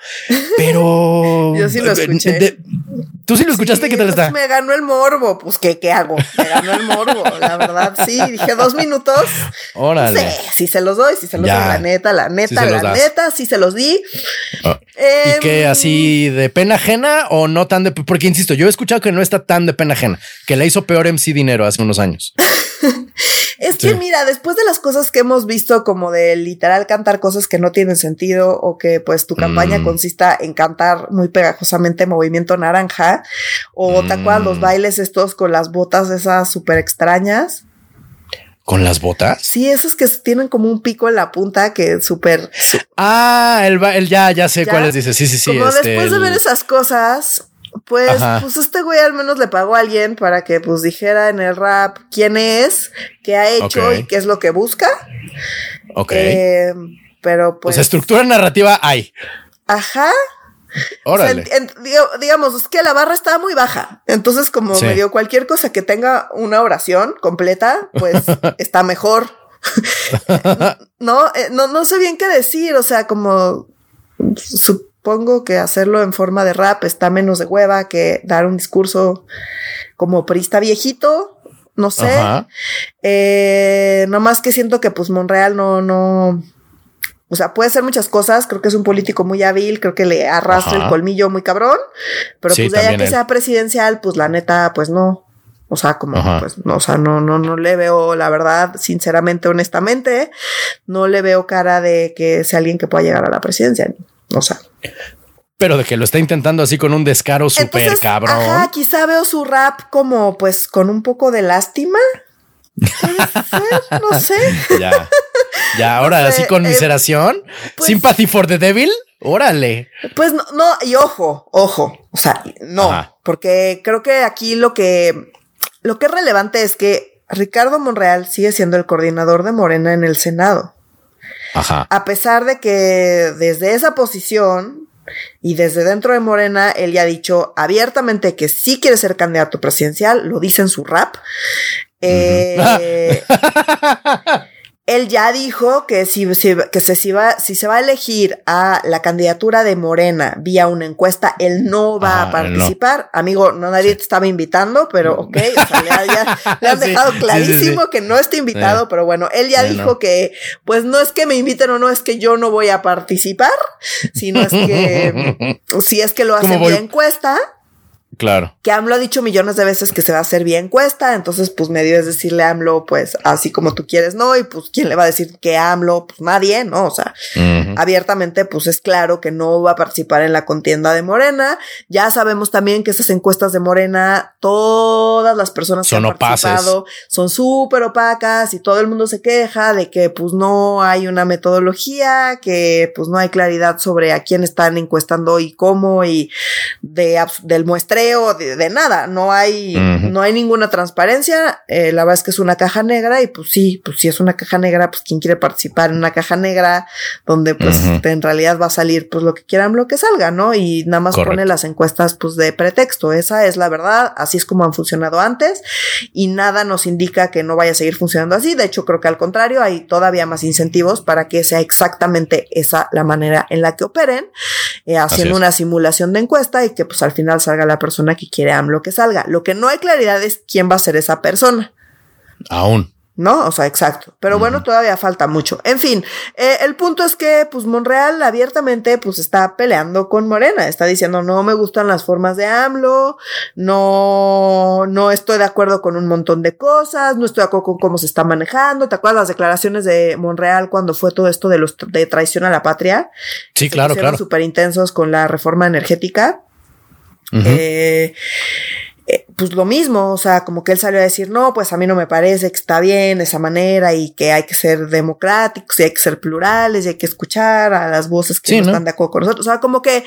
pero. Yo sí lo escuché. ¿Tú sí lo escuchaste? ¿Qué tal está? Pues me ganó el morbo. Pues, ¿qué, ¿qué hago? Me ganó el morbo. La verdad, sí. Dije dos minutos. Órale. Sí, sí se los doy, sí se los doy. La neta, la neta, la neta, sí se los di. Ah. ¿Y qué em, así de pena ajena o no tan de.? Porque insisto, yo he escuchado que no está tan de pena ajena, que la hizo peor MC Dinero hace unos años. es que mira, después de las cosas que hemos visto como de literal cantar cosas que no tienen sentido o que pues tu campaña mm. consista en cantar muy pegajosamente movimiento naranja o te acuerdas los mm. bailes estos con las botas esas súper extrañas. ¿Con las botas? Sí, esos que tienen como un pico en la punta que súper. Ah, el, el, ya, ya sé cuáles dices. Sí, sí, sí. Como este, después de ver esas cosas, pues, pues este güey al menos le pagó a alguien para que pues dijera en el rap quién es, qué ha hecho y qué es lo que busca. Ok. Eh, pero pues. Pues estructura narrativa hay. Ajá. Órale. digamos, es que la barra estaba muy baja. Entonces, como me dio cualquier cosa que tenga una oración completa, pues está mejor. no, eh, no, no sé bien qué decir. O sea, como supongo que hacerlo en forma de rap está menos de hueva que dar un discurso como prista viejito. No sé. Eh, no más que siento que pues Monreal no, no, o sea, puede hacer muchas cosas. Creo que es un político muy hábil. Creo que le arrastra el colmillo muy cabrón. Pero pues de allá que sea presidencial, pues la neta, pues no. O sea, como, pues, no, o sea, no, no, no le veo, la verdad, sinceramente, honestamente, no le veo cara de que sea alguien que pueda llegar a la presidencia. O sea. Pero de que lo está intentando así con un descaro súper cabrón. Ajá, quizá veo su rap como, pues, con un poco de lástima. no sé. Ya. Ya, ahora así con eh, miseración. Pues Sympathy for the Devil. Órale. Pues no, no, y ojo, ojo. O sea, no, porque creo que aquí lo que, lo que es relevante es que Ricardo Monreal sigue siendo el coordinador de Morena en el Senado. Ajá. A pesar de que desde esa posición y desde dentro de Morena, él ya ha dicho abiertamente que sí quiere ser candidato presidencial, lo dice en su rap. Eh, él ya dijo que si, que se, si, va, si se va a elegir a la candidatura de Morena vía una encuesta, él no va a participar. Amigo, no nadie te estaba invitando, pero ok, o sea, ya, le han dejado clarísimo que no está invitado, pero bueno, él ya dijo que pues no es que me inviten o no, es que yo no voy a participar, sino es que si es que lo hacen vía encuesta, Claro. Que AMLO ha dicho millones de veces que se va a hacer bien encuesta, entonces pues medio es decirle a AMLO pues así como tú quieres, ¿no? Y pues quién le va a decir que AMLO, pues nadie, ¿no? O sea, abiertamente pues es claro que no va a participar en la contienda de Morena. Ya sabemos también que esas encuestas de Morena, todas las personas son que han participado son súper opacas y todo el mundo se queja de que pues no hay una metodología, que pues no hay claridad sobre a quién están encuestando y cómo y de, del muestreo de, nada, no hay, no hay ninguna transparencia, eh, la verdad es que es una caja negra y pues sí, pues si es una caja negra, pues quien quiere participar en una caja negra donde pues en realidad va a salir pues lo que quieran, lo que salga, ¿no? Y nada más pone las encuestas pues de pretexto, esa es la verdad, así es como han funcionado antes y nada nos indica que no vaya a seguir funcionando así, de hecho creo que al contrario hay todavía más incentivos para que sea exactamente esa la manera en la que operen, eh, haciendo una simulación de encuesta y que pues al final salga la persona que quiere AMLO que salga. Lo que no hay claridad es quién va a ser esa persona. Aún. ¿no? O sea, exacto. Pero bueno, todavía falta mucho. En fin, eh, el punto es que, pues, Monreal abiertamente, pues, está peleando con Morena. Está diciendo, no me gustan las formas de AMLO, no, no estoy de acuerdo con un montón de cosas, no estoy de acuerdo con cómo se está manejando. ¿Te acuerdas las declaraciones de Monreal cuando fue todo esto de los de traición a la patria? Sí, claro, claro. Súper intensos con la reforma energética. Eh, eh, pues lo mismo, o sea, como que él salió a decir, no, pues a mí no me parece que está bien esa manera y que hay que ser democráticos y hay que ser plurales y hay que escuchar a las voces que no, están de acuerdo con nosotros. O sea, como que, eh,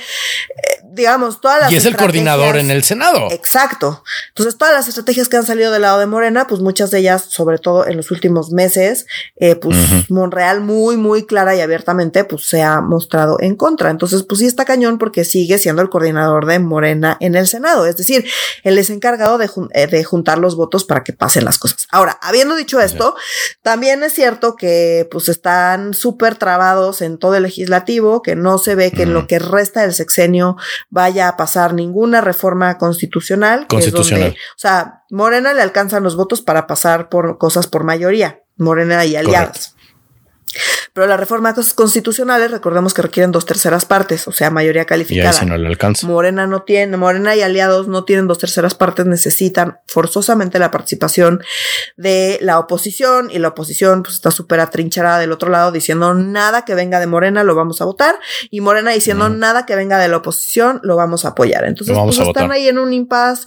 digamos, todas las... Y es el coordinador en el Senado. Exacto. Entonces, todas las estrategias que han salido del lado de Morena, pues muchas de ellas, sobre todo en los últimos meses, eh, pues Monreal muy, muy clara y abiertamente, pues se ha mostrado en contra. Entonces, pues sí está cañón porque sigue siendo el coordinador de Morena en el Senado. Es decir, él es encargado de, eh, de, juntar los votos para que pasen las cosas. Ahora, habiendo dicho esto, también es cierto que pues están súper trabados en todo el legislativo, que no se ve que en lo que resta del sexenio vaya a pasar ninguna reforma constitucional. Constitucional. o sea, Morena le alcanzan los votos para pasar por cosas por mayoría. Morena y aliadas. Pero las reformas constitucionales, recordemos que requieren dos terceras partes, o sea, mayoría calificada. Y si no le alcanza. Morena no tiene, Morena y aliados no tienen dos terceras partes, necesitan forzosamente la participación de la oposición y la oposición pues está súper atrincherada del otro lado diciendo nada que venga de Morena lo vamos a votar y Morena diciendo nada que venga de la oposición lo vamos a apoyar. Entonces, pues están ahí en un impasse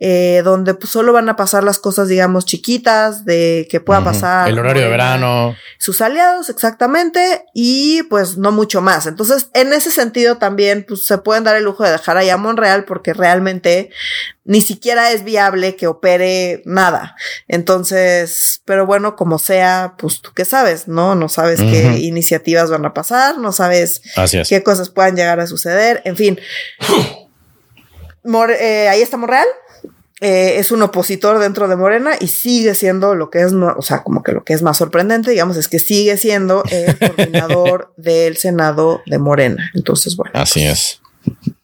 eh, donde pues solo van a pasar las cosas, digamos, chiquitas de que pueda pasar. El horario de verano. Sus aliados, exactamente, y pues no mucho más. Entonces, en ese sentido también, pues se pueden dar el lujo de dejar ahí a Monreal porque realmente ni siquiera es viable que opere nada. Entonces, pero bueno, como sea, pues tú qué sabes, ¿no? No sabes qué iniciativas van a pasar, no sabes qué cosas puedan llegar a suceder, en fin. eh, ahí está Monreal. Eh, es un opositor dentro de Morena y sigue siendo lo que es, o sea, como que lo que es más sorprendente, digamos, es que sigue siendo el coordinador del Senado de Morena. Entonces, bueno. Así es.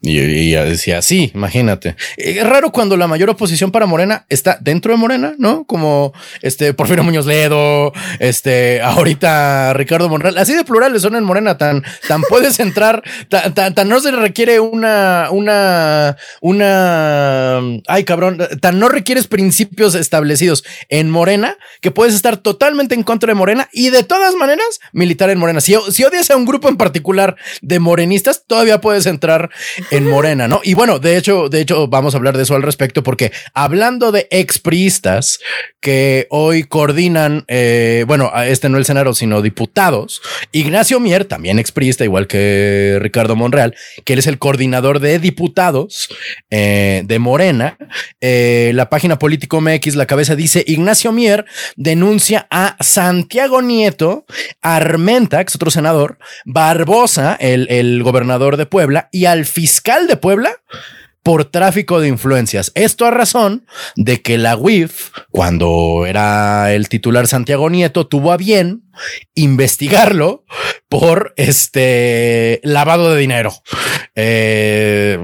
Y, decía, sí, imagínate. Es raro cuando la mayor oposición para Morena está dentro de Morena, ¿no? Como este Porfirio Muñoz Ledo, este, ahorita Ricardo Monreal, así de plurales son en Morena, tan, tan puedes entrar, tan, tan, no se requiere una, una, una, ay cabrón, tan no requieres principios establecidos en Morena que puedes estar totalmente en contra de Morena y de todas maneras militar en Morena. Si, si odias a un grupo en particular de morenistas, todavía puedes entrar en Morena, ¿no? Y bueno, de hecho, de hecho, vamos a hablar de eso al respecto, porque hablando de expriistas que hoy coordinan, eh, bueno, este no el Senado, sino diputados, Ignacio Mier, también expriista, igual que Ricardo Monreal, que él es el coordinador de diputados eh, de Morena. Eh, la página Político MX, la cabeza dice, Ignacio Mier denuncia a Santiago Nieto, Armenta, que otro senador, Barbosa, el, el gobernador de Puebla, y al fiscal de Puebla por tráfico de influencias. Esto a razón de que la UIF, cuando era el titular Santiago Nieto, tuvo a bien investigarlo por este lavado de dinero. Eh,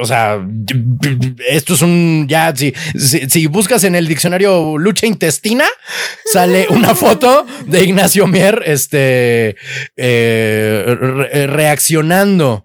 o sea, esto es un ya si, si, buscas en el diccionario lucha intestina, sale una foto de Ignacio Mier este eh, reaccionando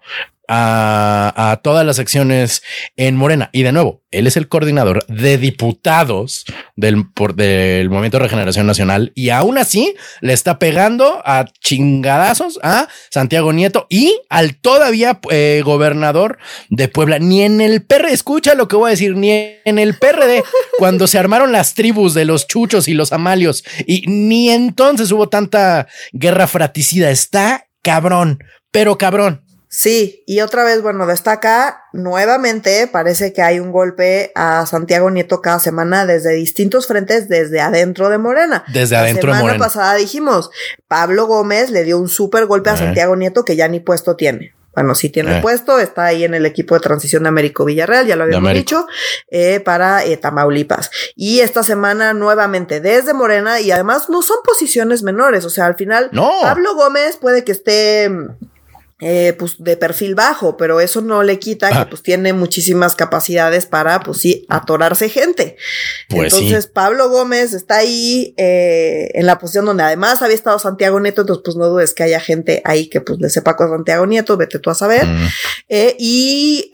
a, todas las acciones en Morena. Y de nuevo, él es el coordinador de diputados del, por, del Movimiento de Regeneración Nacional y aún así le está pegando a chingadazos a Santiago Nieto y al todavía eh, gobernador de Puebla. Ni en el PRD, escucha lo que voy a decir, ni en el PRD, cuando se armaron las tribus de los chuchos y los amalios y ni entonces hubo tanta guerra fratricida. Está cabrón, pero cabrón. Sí, y otra vez, bueno, destaca nuevamente, parece que hay un golpe a Santiago Nieto cada semana desde distintos frentes, desde adentro de Morena. Desde adentro de Morena. La semana pasada dijimos, Pablo Gómez le dio un súper golpe a Santiago Nieto que ya ni puesto tiene. Bueno, sí tiene puesto, está ahí en el equipo de transición de Américo Villarreal, ya lo habíamos dicho, eh, para eh, Tamaulipas. Y esta semana nuevamente desde Morena, y además no son posiciones menores, o sea, al final, no. Pablo Gómez puede que esté eh, pues de perfil bajo, pero eso no le quita que pues tiene muchísimas capacidades para pues sí atorarse gente. Pues entonces Pablo Gómez está ahí eh, en la posición donde además había estado Santiago Nieto, entonces pues no dudes que haya gente ahí que pues le sepa con Santiago Nieto, vete tú a saber. Mm. Eh, y,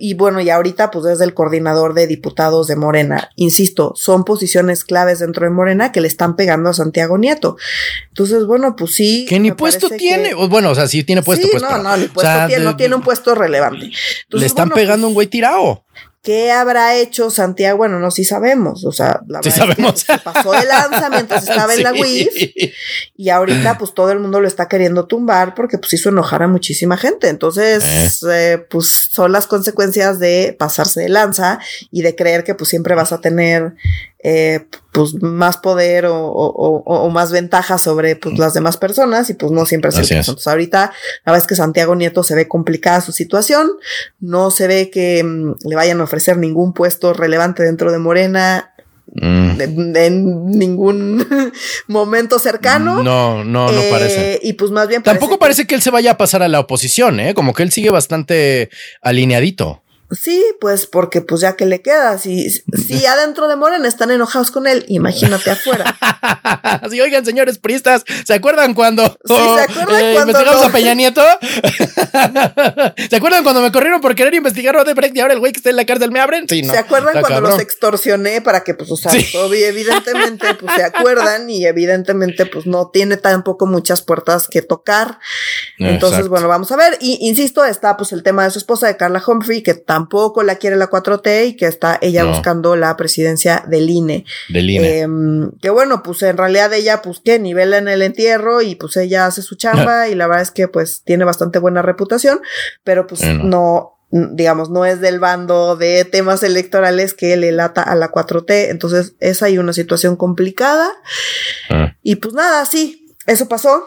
y bueno, y ahorita pues es el coordinador de diputados de Morena. Insisto, son posiciones claves dentro de Morena que le están pegando a Santiago Nieto. Entonces, bueno, pues sí. Que ni puesto tiene, bueno, o sea, sí tiene puesto. pues, no, no, el puesto tiene, no tiene un puesto relevante. le están pegando un güey tirado. ¿Qué habrá hecho Santiago? Bueno, no, sí sabemos. O sea, la sí sabemos. se pasó de lanza mientras estaba en la WIF y ahorita pues todo el mundo lo está queriendo tumbar porque pues hizo enojar a muchísima gente. Entonces, eh. Eh, pues son las consecuencias de pasarse de lanza y de creer que pues siempre vas a tener eh, pues más poder o, o, o, más ventajas sobre pues, las demás personas y pues no siempre es el Entonces ahorita la verdad es que Santiago Nieto se ve complicada su situación, no se ve que mm, le vayan a ofrecer ningún puesto relevante dentro de Morena mm. en ningún momento cercano. No, no, no parece. Eh, y pues más bien. Tampoco parece que él se vaya a pasar a la oposición, ¿eh? Como que él sigue bastante alineadito. Sí, pues porque pues ya que le queda, si, si adentro de Morena están enojados con él, imagínate afuera. sí, oigan, señores priistas, ¿se acuerdan cuando sí, ¿se acuerdan eh, cuando investigamos a Peña Nieto? ¿Se acuerdan cuando me corrieron por querer investigar a Odebrecht y ahora el güey que está en la cárcel me abren? Sí, no. ¿Se acuerdan cuando los extorsioné para que pues, o sea, evidentemente pues se acuerdan y evidentemente pues no tiene tampoco muchas puertas que tocar. Entonces, bueno, vamos a ver. Y insisto, está pues el tema de su esposa de Carla Humphrey, que tampoco la quiere la 4T y que está ella buscando la presidencia del INE. Del INE. Em, que bueno, pues en realidad ella, pues que nivela en el entierro y pues ella hace su chamba y la verdad es que pues tiene bastante buena reputación, pero pues no digamos, no es del bando de temas electorales que le lata a la 4T. Entonces es ahí una situación complicada. Ah. Y pues nada, sí, eso pasó.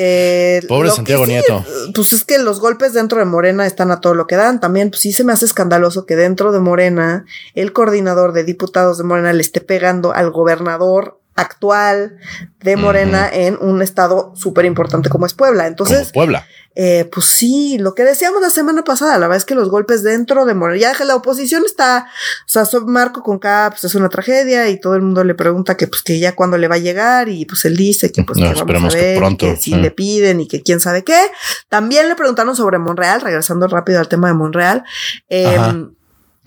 Eh, Pobre Santiago Nieto. Pues es que los golpes dentro de Morena están a todo lo que dan. También pues sí se me hace escandaloso que dentro de Morena el coordinador de diputados de Morena le esté pegando al gobernador actual de Morena en un estado súper importante como es Puebla. Entonces, Puebla. Eh, pues sí, lo que decíamos la semana pasada, la verdad es que los golpes dentro de Morena, ya la oposición está, o sea, Marco con K, pues es una tragedia y todo el mundo le pregunta que pues que ya cuándo le va a llegar y pues él dice que pues que vamos a ver, que, si le piden y que quién sabe qué. También le preguntaron sobre Monreal, regresando rápido al tema de Monreal, em,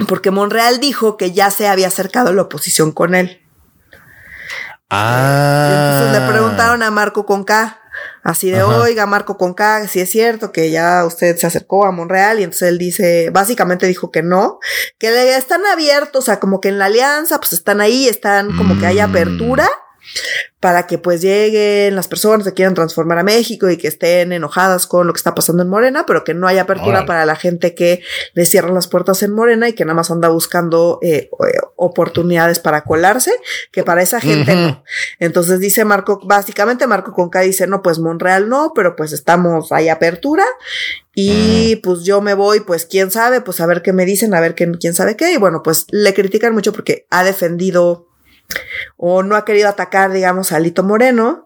porque Monreal dijo que ya se había acercado la oposición con él. Ah. entonces le preguntaron a Marco con K Así de, oiga, Marco Conca, si es cierto que ya usted se acercó a Monreal y entonces él dice, básicamente dijo que no, que le están abiertos, o sea, como que en la alianza, pues están ahí, están como que hay mm. apertura para que pues lleguen las personas que quieran transformar a México y que estén enojadas con lo que está pasando en Morena, pero que no haya apertura para la gente que le cierran las puertas en Morena y que nada más anda buscando eh, eh, oportunidades para colarse, que para esa gente no. Entonces dice Marco, básicamente Marco Conca dice, no, pues Monreal no, pero pues estamos, hay apertura y pues yo me voy, pues quién sabe, pues a ver qué me dicen, a ver quién sabe qué. Y bueno, pues le critican mucho porque ha defendido o no ha querido atacar, digamos, a Alito Moreno.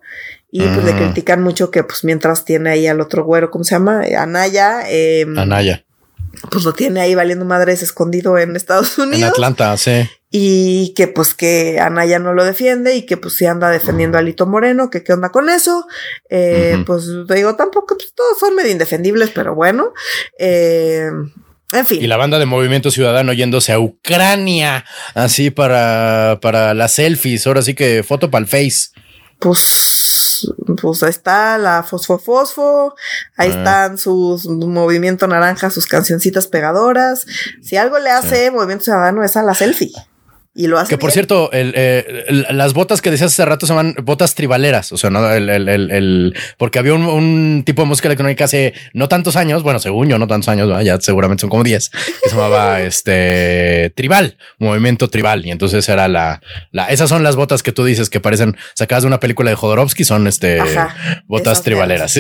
Y pues le mm. critican mucho que, pues, mientras tiene ahí al otro güero, ¿cómo se llama? Anaya. Eh, Anaya. Pues lo tiene ahí valiendo madres escondido en Estados Unidos. En Atlanta, sí. Y que, pues, que Anaya no lo defiende y que, pues, sí anda defendiendo a Alito Moreno, que qué onda con eso. Eh, Pues, digo, tampoco, pues, todos son medio indefendibles, pero bueno. Eh, en fin. Y la banda de Movimiento Ciudadano yéndose a Ucrania, así para, para las selfies. Ahora sí que foto para el Face. Pues, pues ahí está la Fosfo Fosfo, ahí ah. están sus Movimiento Naranja, sus cancioncitas pegadoras. Si algo le hace Movimiento Ciudadano es a la selfie. Y lo hace. Que por cierto, eh, las botas que decías hace rato se llaman botas tribaleras. O sea, no el, porque había un, tipo de música electrónica hace no tantos años. Bueno, según yo, no tantos años, ya seguramente son como 10 que se llamaba este tribal, movimiento tribal. Y entonces era la, la, esas son las botas que tú dices que parecen sacadas de una película de Jodorowsky. Son este botas tribaleras.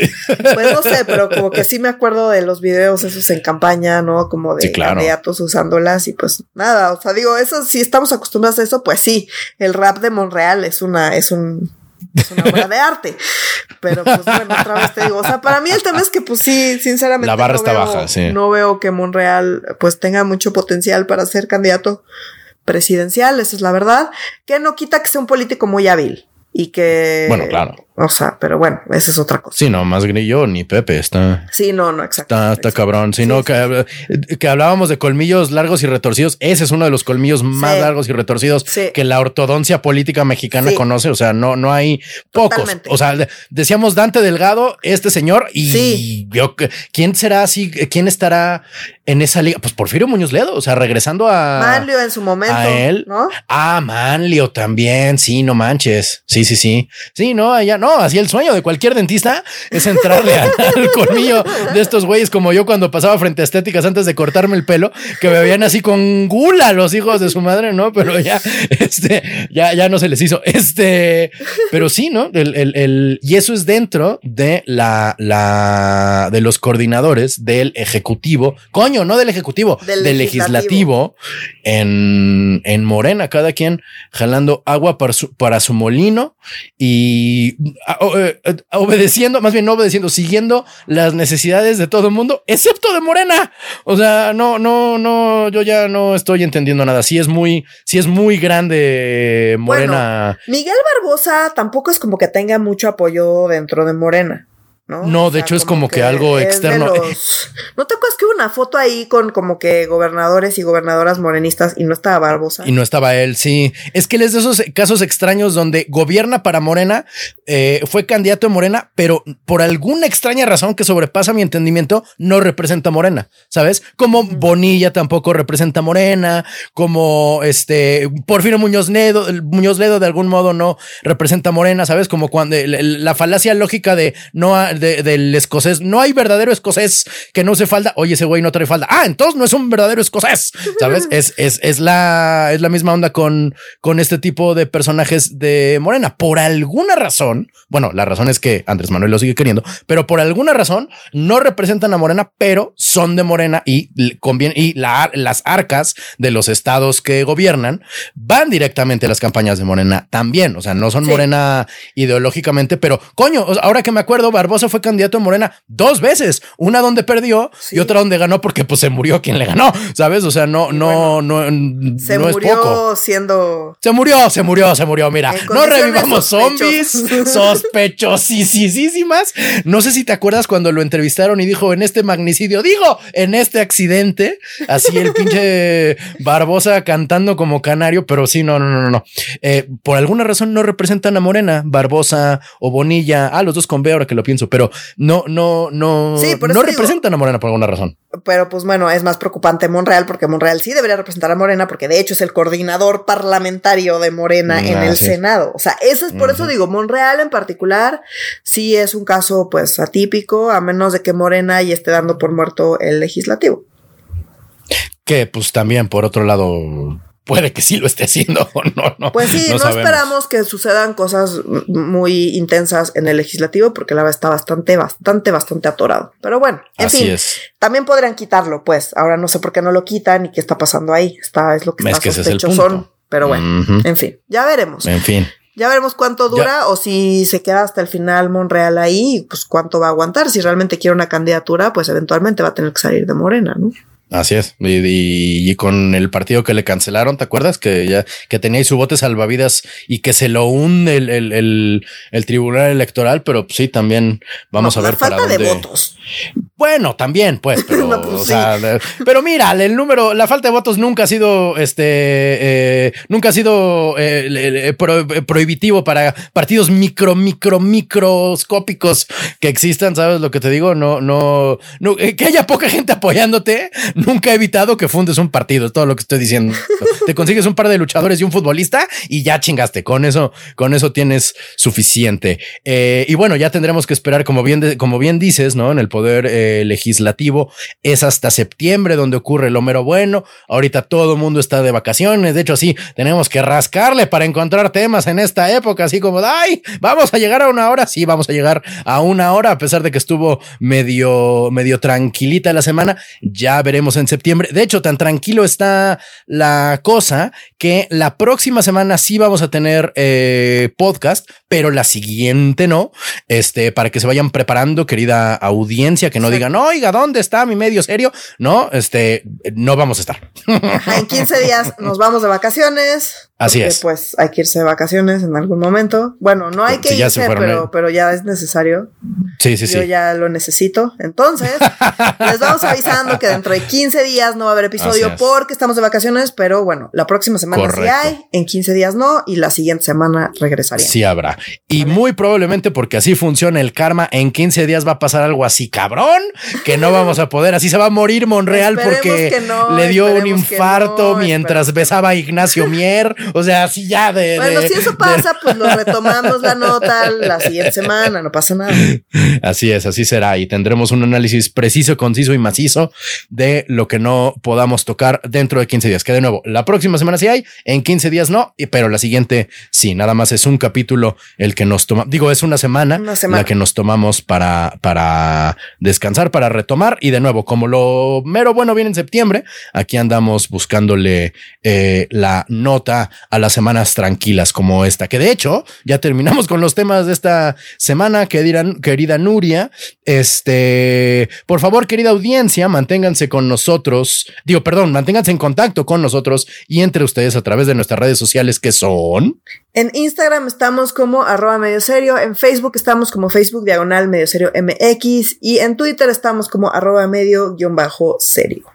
Pues no sé, pero como que sí me acuerdo de los videos esos en campaña, no como de candidatos usándolas y pues nada. O sea, digo, eso sí estamos acostumbrados a eso, pues sí, el rap de Monreal es una, es un, es una obra de arte. Pero pues bueno, otra vez te digo, o sea, para mí el tema es que pues sí, sinceramente. La barra no está veo, baja, sí. No veo que Monreal pues tenga mucho potencial para ser candidato presidencial, esa es la verdad, que no quita que sea un político muy hábil y que... Bueno, claro. O sea, pero bueno, esa es otra cosa. Sí, no, más Grillo ni Pepe está. Sí, no, no, exacto. Está, está exacto. cabrón. Si Sí, que, que hablábamos de colmillos largos y retorcidos. Ese es uno de los colmillos más Sí. largos y retorcidos que la ortodoncia política mexicana conoce. O sea, no, no hay pocos. O sea, de- decíamos Dante Delgado, este señor, y yo, ¿quién será así? ¿Quién estará en esa liga? Pues Porfirio Muñoz Ledo. O sea, regresando a. Manlio en su momento, a él. ¿no? Ah, Manlio también. Sí, no manches. Sí, sí, sí. Sí, no, allá no. Así el sueño de cualquier dentista es entrarle al, al colmillo de estos güeyes como yo cuando pasaba frente a estéticas antes de cortarme el pelo, que me veían así con gula los hijos de su madre, ¿no? Pero ya, este, ya, ya no se les hizo. Este, pero sí, ¿no? El, el- el- y eso es dentro de la, la, de los coordinadores del ejecutivo. Coño, no del ejecutivo, Del del, legislativo en, en Morena, cada quien jalando agua para su, para su molino y obedeciendo, más bien no obedeciendo, siguiendo las necesidades de todo el mundo, excepto de Morena. O sea, no, no, no, yo ya no estoy entendiendo nada. Sí es muy, sí es muy grande Morena. Miguel Barbosa tampoco es como que tenga mucho apoyo dentro de Morena. No, No, de hecho, es como que algo externo. los- ¿No te acuerdas que hubo una foto ahí con como que gobernadores y gobernadoras morenistas y no estaba Barbosa? Y no estaba él, sí. Es que él es de esos casos extraños donde gobierna para Morena, eh, fue candidato de Morena, pero por alguna extraña razón que sobrepasa mi entendimiento, no representa a Morena, ¿sabes? Como Bonilla tampoco representa a Morena, como este Porfirio Muñoz Ledo, Muñoz Ledo de algún modo no representa a Morena, ¿sabes? Como cuando la falacia lógica de no de- del escocés, no hay verdadero escocés que no use falda. Oye, ese güey no trae falda. Ah, entonces no es un verdadero escocés, ¿sabes? es, es, es la, es la misma onda con, con este tipo de personajes de Morena. Por alguna razón, bueno, la razón es que Andrés Manuel lo sigue queriendo, pero por alguna razón no representan a Morena, pero son de Morena y conviene, y la- las arcas de los estados que gobiernan van directamente a las campañas de Morena también. O sea, no son Sí. Morena ideológicamente, pero coño, ahora que me acuerdo, Barbosa fue candidato a Morena dos veces, una donde perdió Sí. y otra donde ganó porque pues se murió quien le ganó, ¿sabes? O sea, no, no, no, Se no es poco. murió siendo Se murió, se murió, se murió. Mira, no revivamos zombies sospechosísimas. No sé si te acuerdas cuando lo entrevistaron y dijo en este magnicidio, digo, en este accidente, así el pinche Barbosa cantando como canario, pero sí, no, no, no, no, no. Eh, por alguna razón no representan a Morena, Barbosa o Bonilla. Ah, los dos con B ahora que lo pienso, pero no, no, no, Sí, no digo- representan a Morena por alguna razón. Pero pues bueno, es más preocupante Monreal porque Monreal sí debería representar a Morena porque de hecho es el coordinador parlamentario de Morena en el sí. Senado. O sea, eso es por eso digo, Monreal en particular sí es un caso pues atípico a menos de que Morena ya esté dando por muerto el legislativo. Que pues también por otro lado puede que sí lo esté haciendo o no, no. Pues sí, no, esperamos que sucedan cosas muy intensas en el legislativo porque la verdad está bastante, bastante, bastante atorado. Pero bueno, en Así fin, es. también podrían quitarlo, pues. Ahora no sé por qué no lo quitan y qué está pasando ahí. Está, es lo que Es está es sospechosón. punto. Pero bueno, en fin, ya veremos. En fin. Ya veremos cuánto dura o si se queda hasta el final Monreal ahí, pues cuánto va a aguantar. Si realmente quiere una candidatura, pues eventualmente va a tener que salir de Morena, ¿no? Así es. Y, y- y con el partido que le cancelaron, ¿te acuerdas? Que ya que tenía ahí su bote salvavidas y que se lo hunde el, el, el, el tribunal electoral, pero pues, sí, también vamos No, a la ver para falta de dónde. votos. Bueno, también, pues, pero, No, pues, o sí. sea, le- pero mira, el número, la falta de votos nunca ha sido, este, eh, nunca ha sido eh, pro- eh, prohibitivo para partidos micro, micro, microscópicos que existan, ¿sabes lo que te digo? No, no, no, eh, que haya poca gente apoyándote, nunca ha evitado que fundes un partido, es todo lo que estoy diciendo. Te consigues un par de luchadores y un futbolista y ya chingaste, con eso, con eso tienes suficiente. Eh, y bueno, ya tendremos que esperar, como bien, como bien dices, ¿no? En el poder eh, legislativo es hasta septiembre donde ocurre lo mero bueno. Ahorita todo el mundo está de vacaciones. De hecho, sí, tenemos que rascarle para encontrar temas en esta época, así como, ay, vamos a llegar a una hora. Sí, vamos a llegar a una hora, a pesar de que estuvo medio, medio tranquilita la semana. Ya veremos en septiembre. De hecho, tan tranquilo está la cosa que la próxima semana sí vamos a tener eh, podcast, pero la siguiente no. Este, para que se vayan preparando, querida audiencia, que no digan, oiga, ¿dónde está mi medio serio? No, este, no vamos a estar. en 15 días nos vamos de vacaciones. Así es. Pues hay que irse de vacaciones en algún momento. Bueno, no hay que irse, pero, pero ya es necesario. Sí, sí, Yo ya lo necesito. Entonces, les vamos avisando que dentro de 15 días no va a haber episodio porque estamos de vacaciones, pero bueno, la próxima semana sí hay, en 15 días no, y la siguiente semana regresaría. Sí habrá. Y muy probablemente porque así funciona el karma, en 15 días va a pasar algo así cabrón, que no vamos a poder, así se va a morir Monreal porque le dio un infarto mientras besaba a Ignacio Mier. O sea, así ya de. Bueno, si eso pasa, pues lo retomamos la nota la siguiente semana, no pasa nada. Así es, así será. Y tendremos un análisis preciso, conciso y macizo de lo que no podamos tocar dentro de 15 días. Que de nuevo, la próxima semana sí hay, en 15 días no, pero la siguiente sí. Nada más es un capítulo el que nos toma. Digo, es una semana, la que nos tomamos para, para descansar, para retomar. Y de nuevo, como lo mero bueno viene en septiembre, aquí andamos buscándole eh, la nota a las semanas tranquilas como esta, que de hecho ya terminamos con los temas de esta semana, que dirán, querida Nuria. Este, por favor, querida audiencia, manténganse con nosotros. Digo, perdón, manténganse en contacto con nosotros y entre ustedes a través de nuestras redes sociales que son. En Instagram estamos como arroba medio serio, en Facebook estamos como Facebook diagonal medio serio MX y en Twitter estamos como arroba medio guion bajo serio.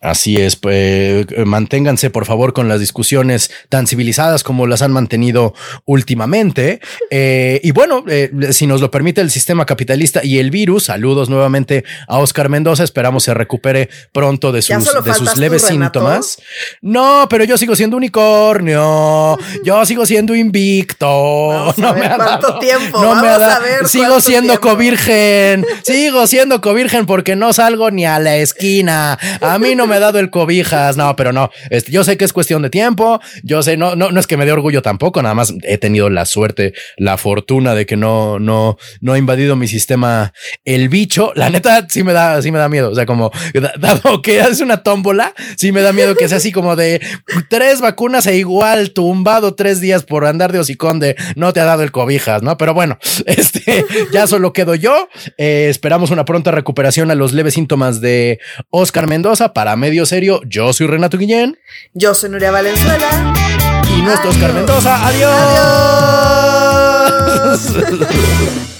Así es, pues manténganse por favor con las discusiones tan civilizadas como las han mantenido últimamente. Eh, y bueno, eh, si nos lo permite el sistema capitalista y el virus, saludos nuevamente a Oscar Mendoza. Esperamos se recupere pronto de sus, de sus leves síntomas. No, pero yo sigo siendo unicornio. yo sigo siendo invicto. no me cuánto tiempo. No me a sigo siendo covirgen. sigo siendo covirgen porque no salgo ni a la esquina. A mí no me ha dado el cobijas. No, pero no. Este, yo sé que es cuestión de tiempo. Yo sé, no, no, no es que me dé orgullo tampoco. Nada más he tenido la suerte, la fortuna de que no, no, no ha invadido mi sistema el bicho. La neta sí me da, sí me da miedo. O sea, como dado que es una tómbola, sí me da miedo que sea así como de tres vacunas e igual tumbado tres días por andar de hocicón de no te ha dado el cobijas, no? Pero bueno, este ya solo quedo yo. Eh, esperamos una pronta recuperación a los leves síntomas de Oscar Mendoza para medio serio, yo soy Renato Guillén. Yo soy Nuria Valenzuela. Y nuestro Oscar Mendoza. ¡Adiós! ¡Adiós!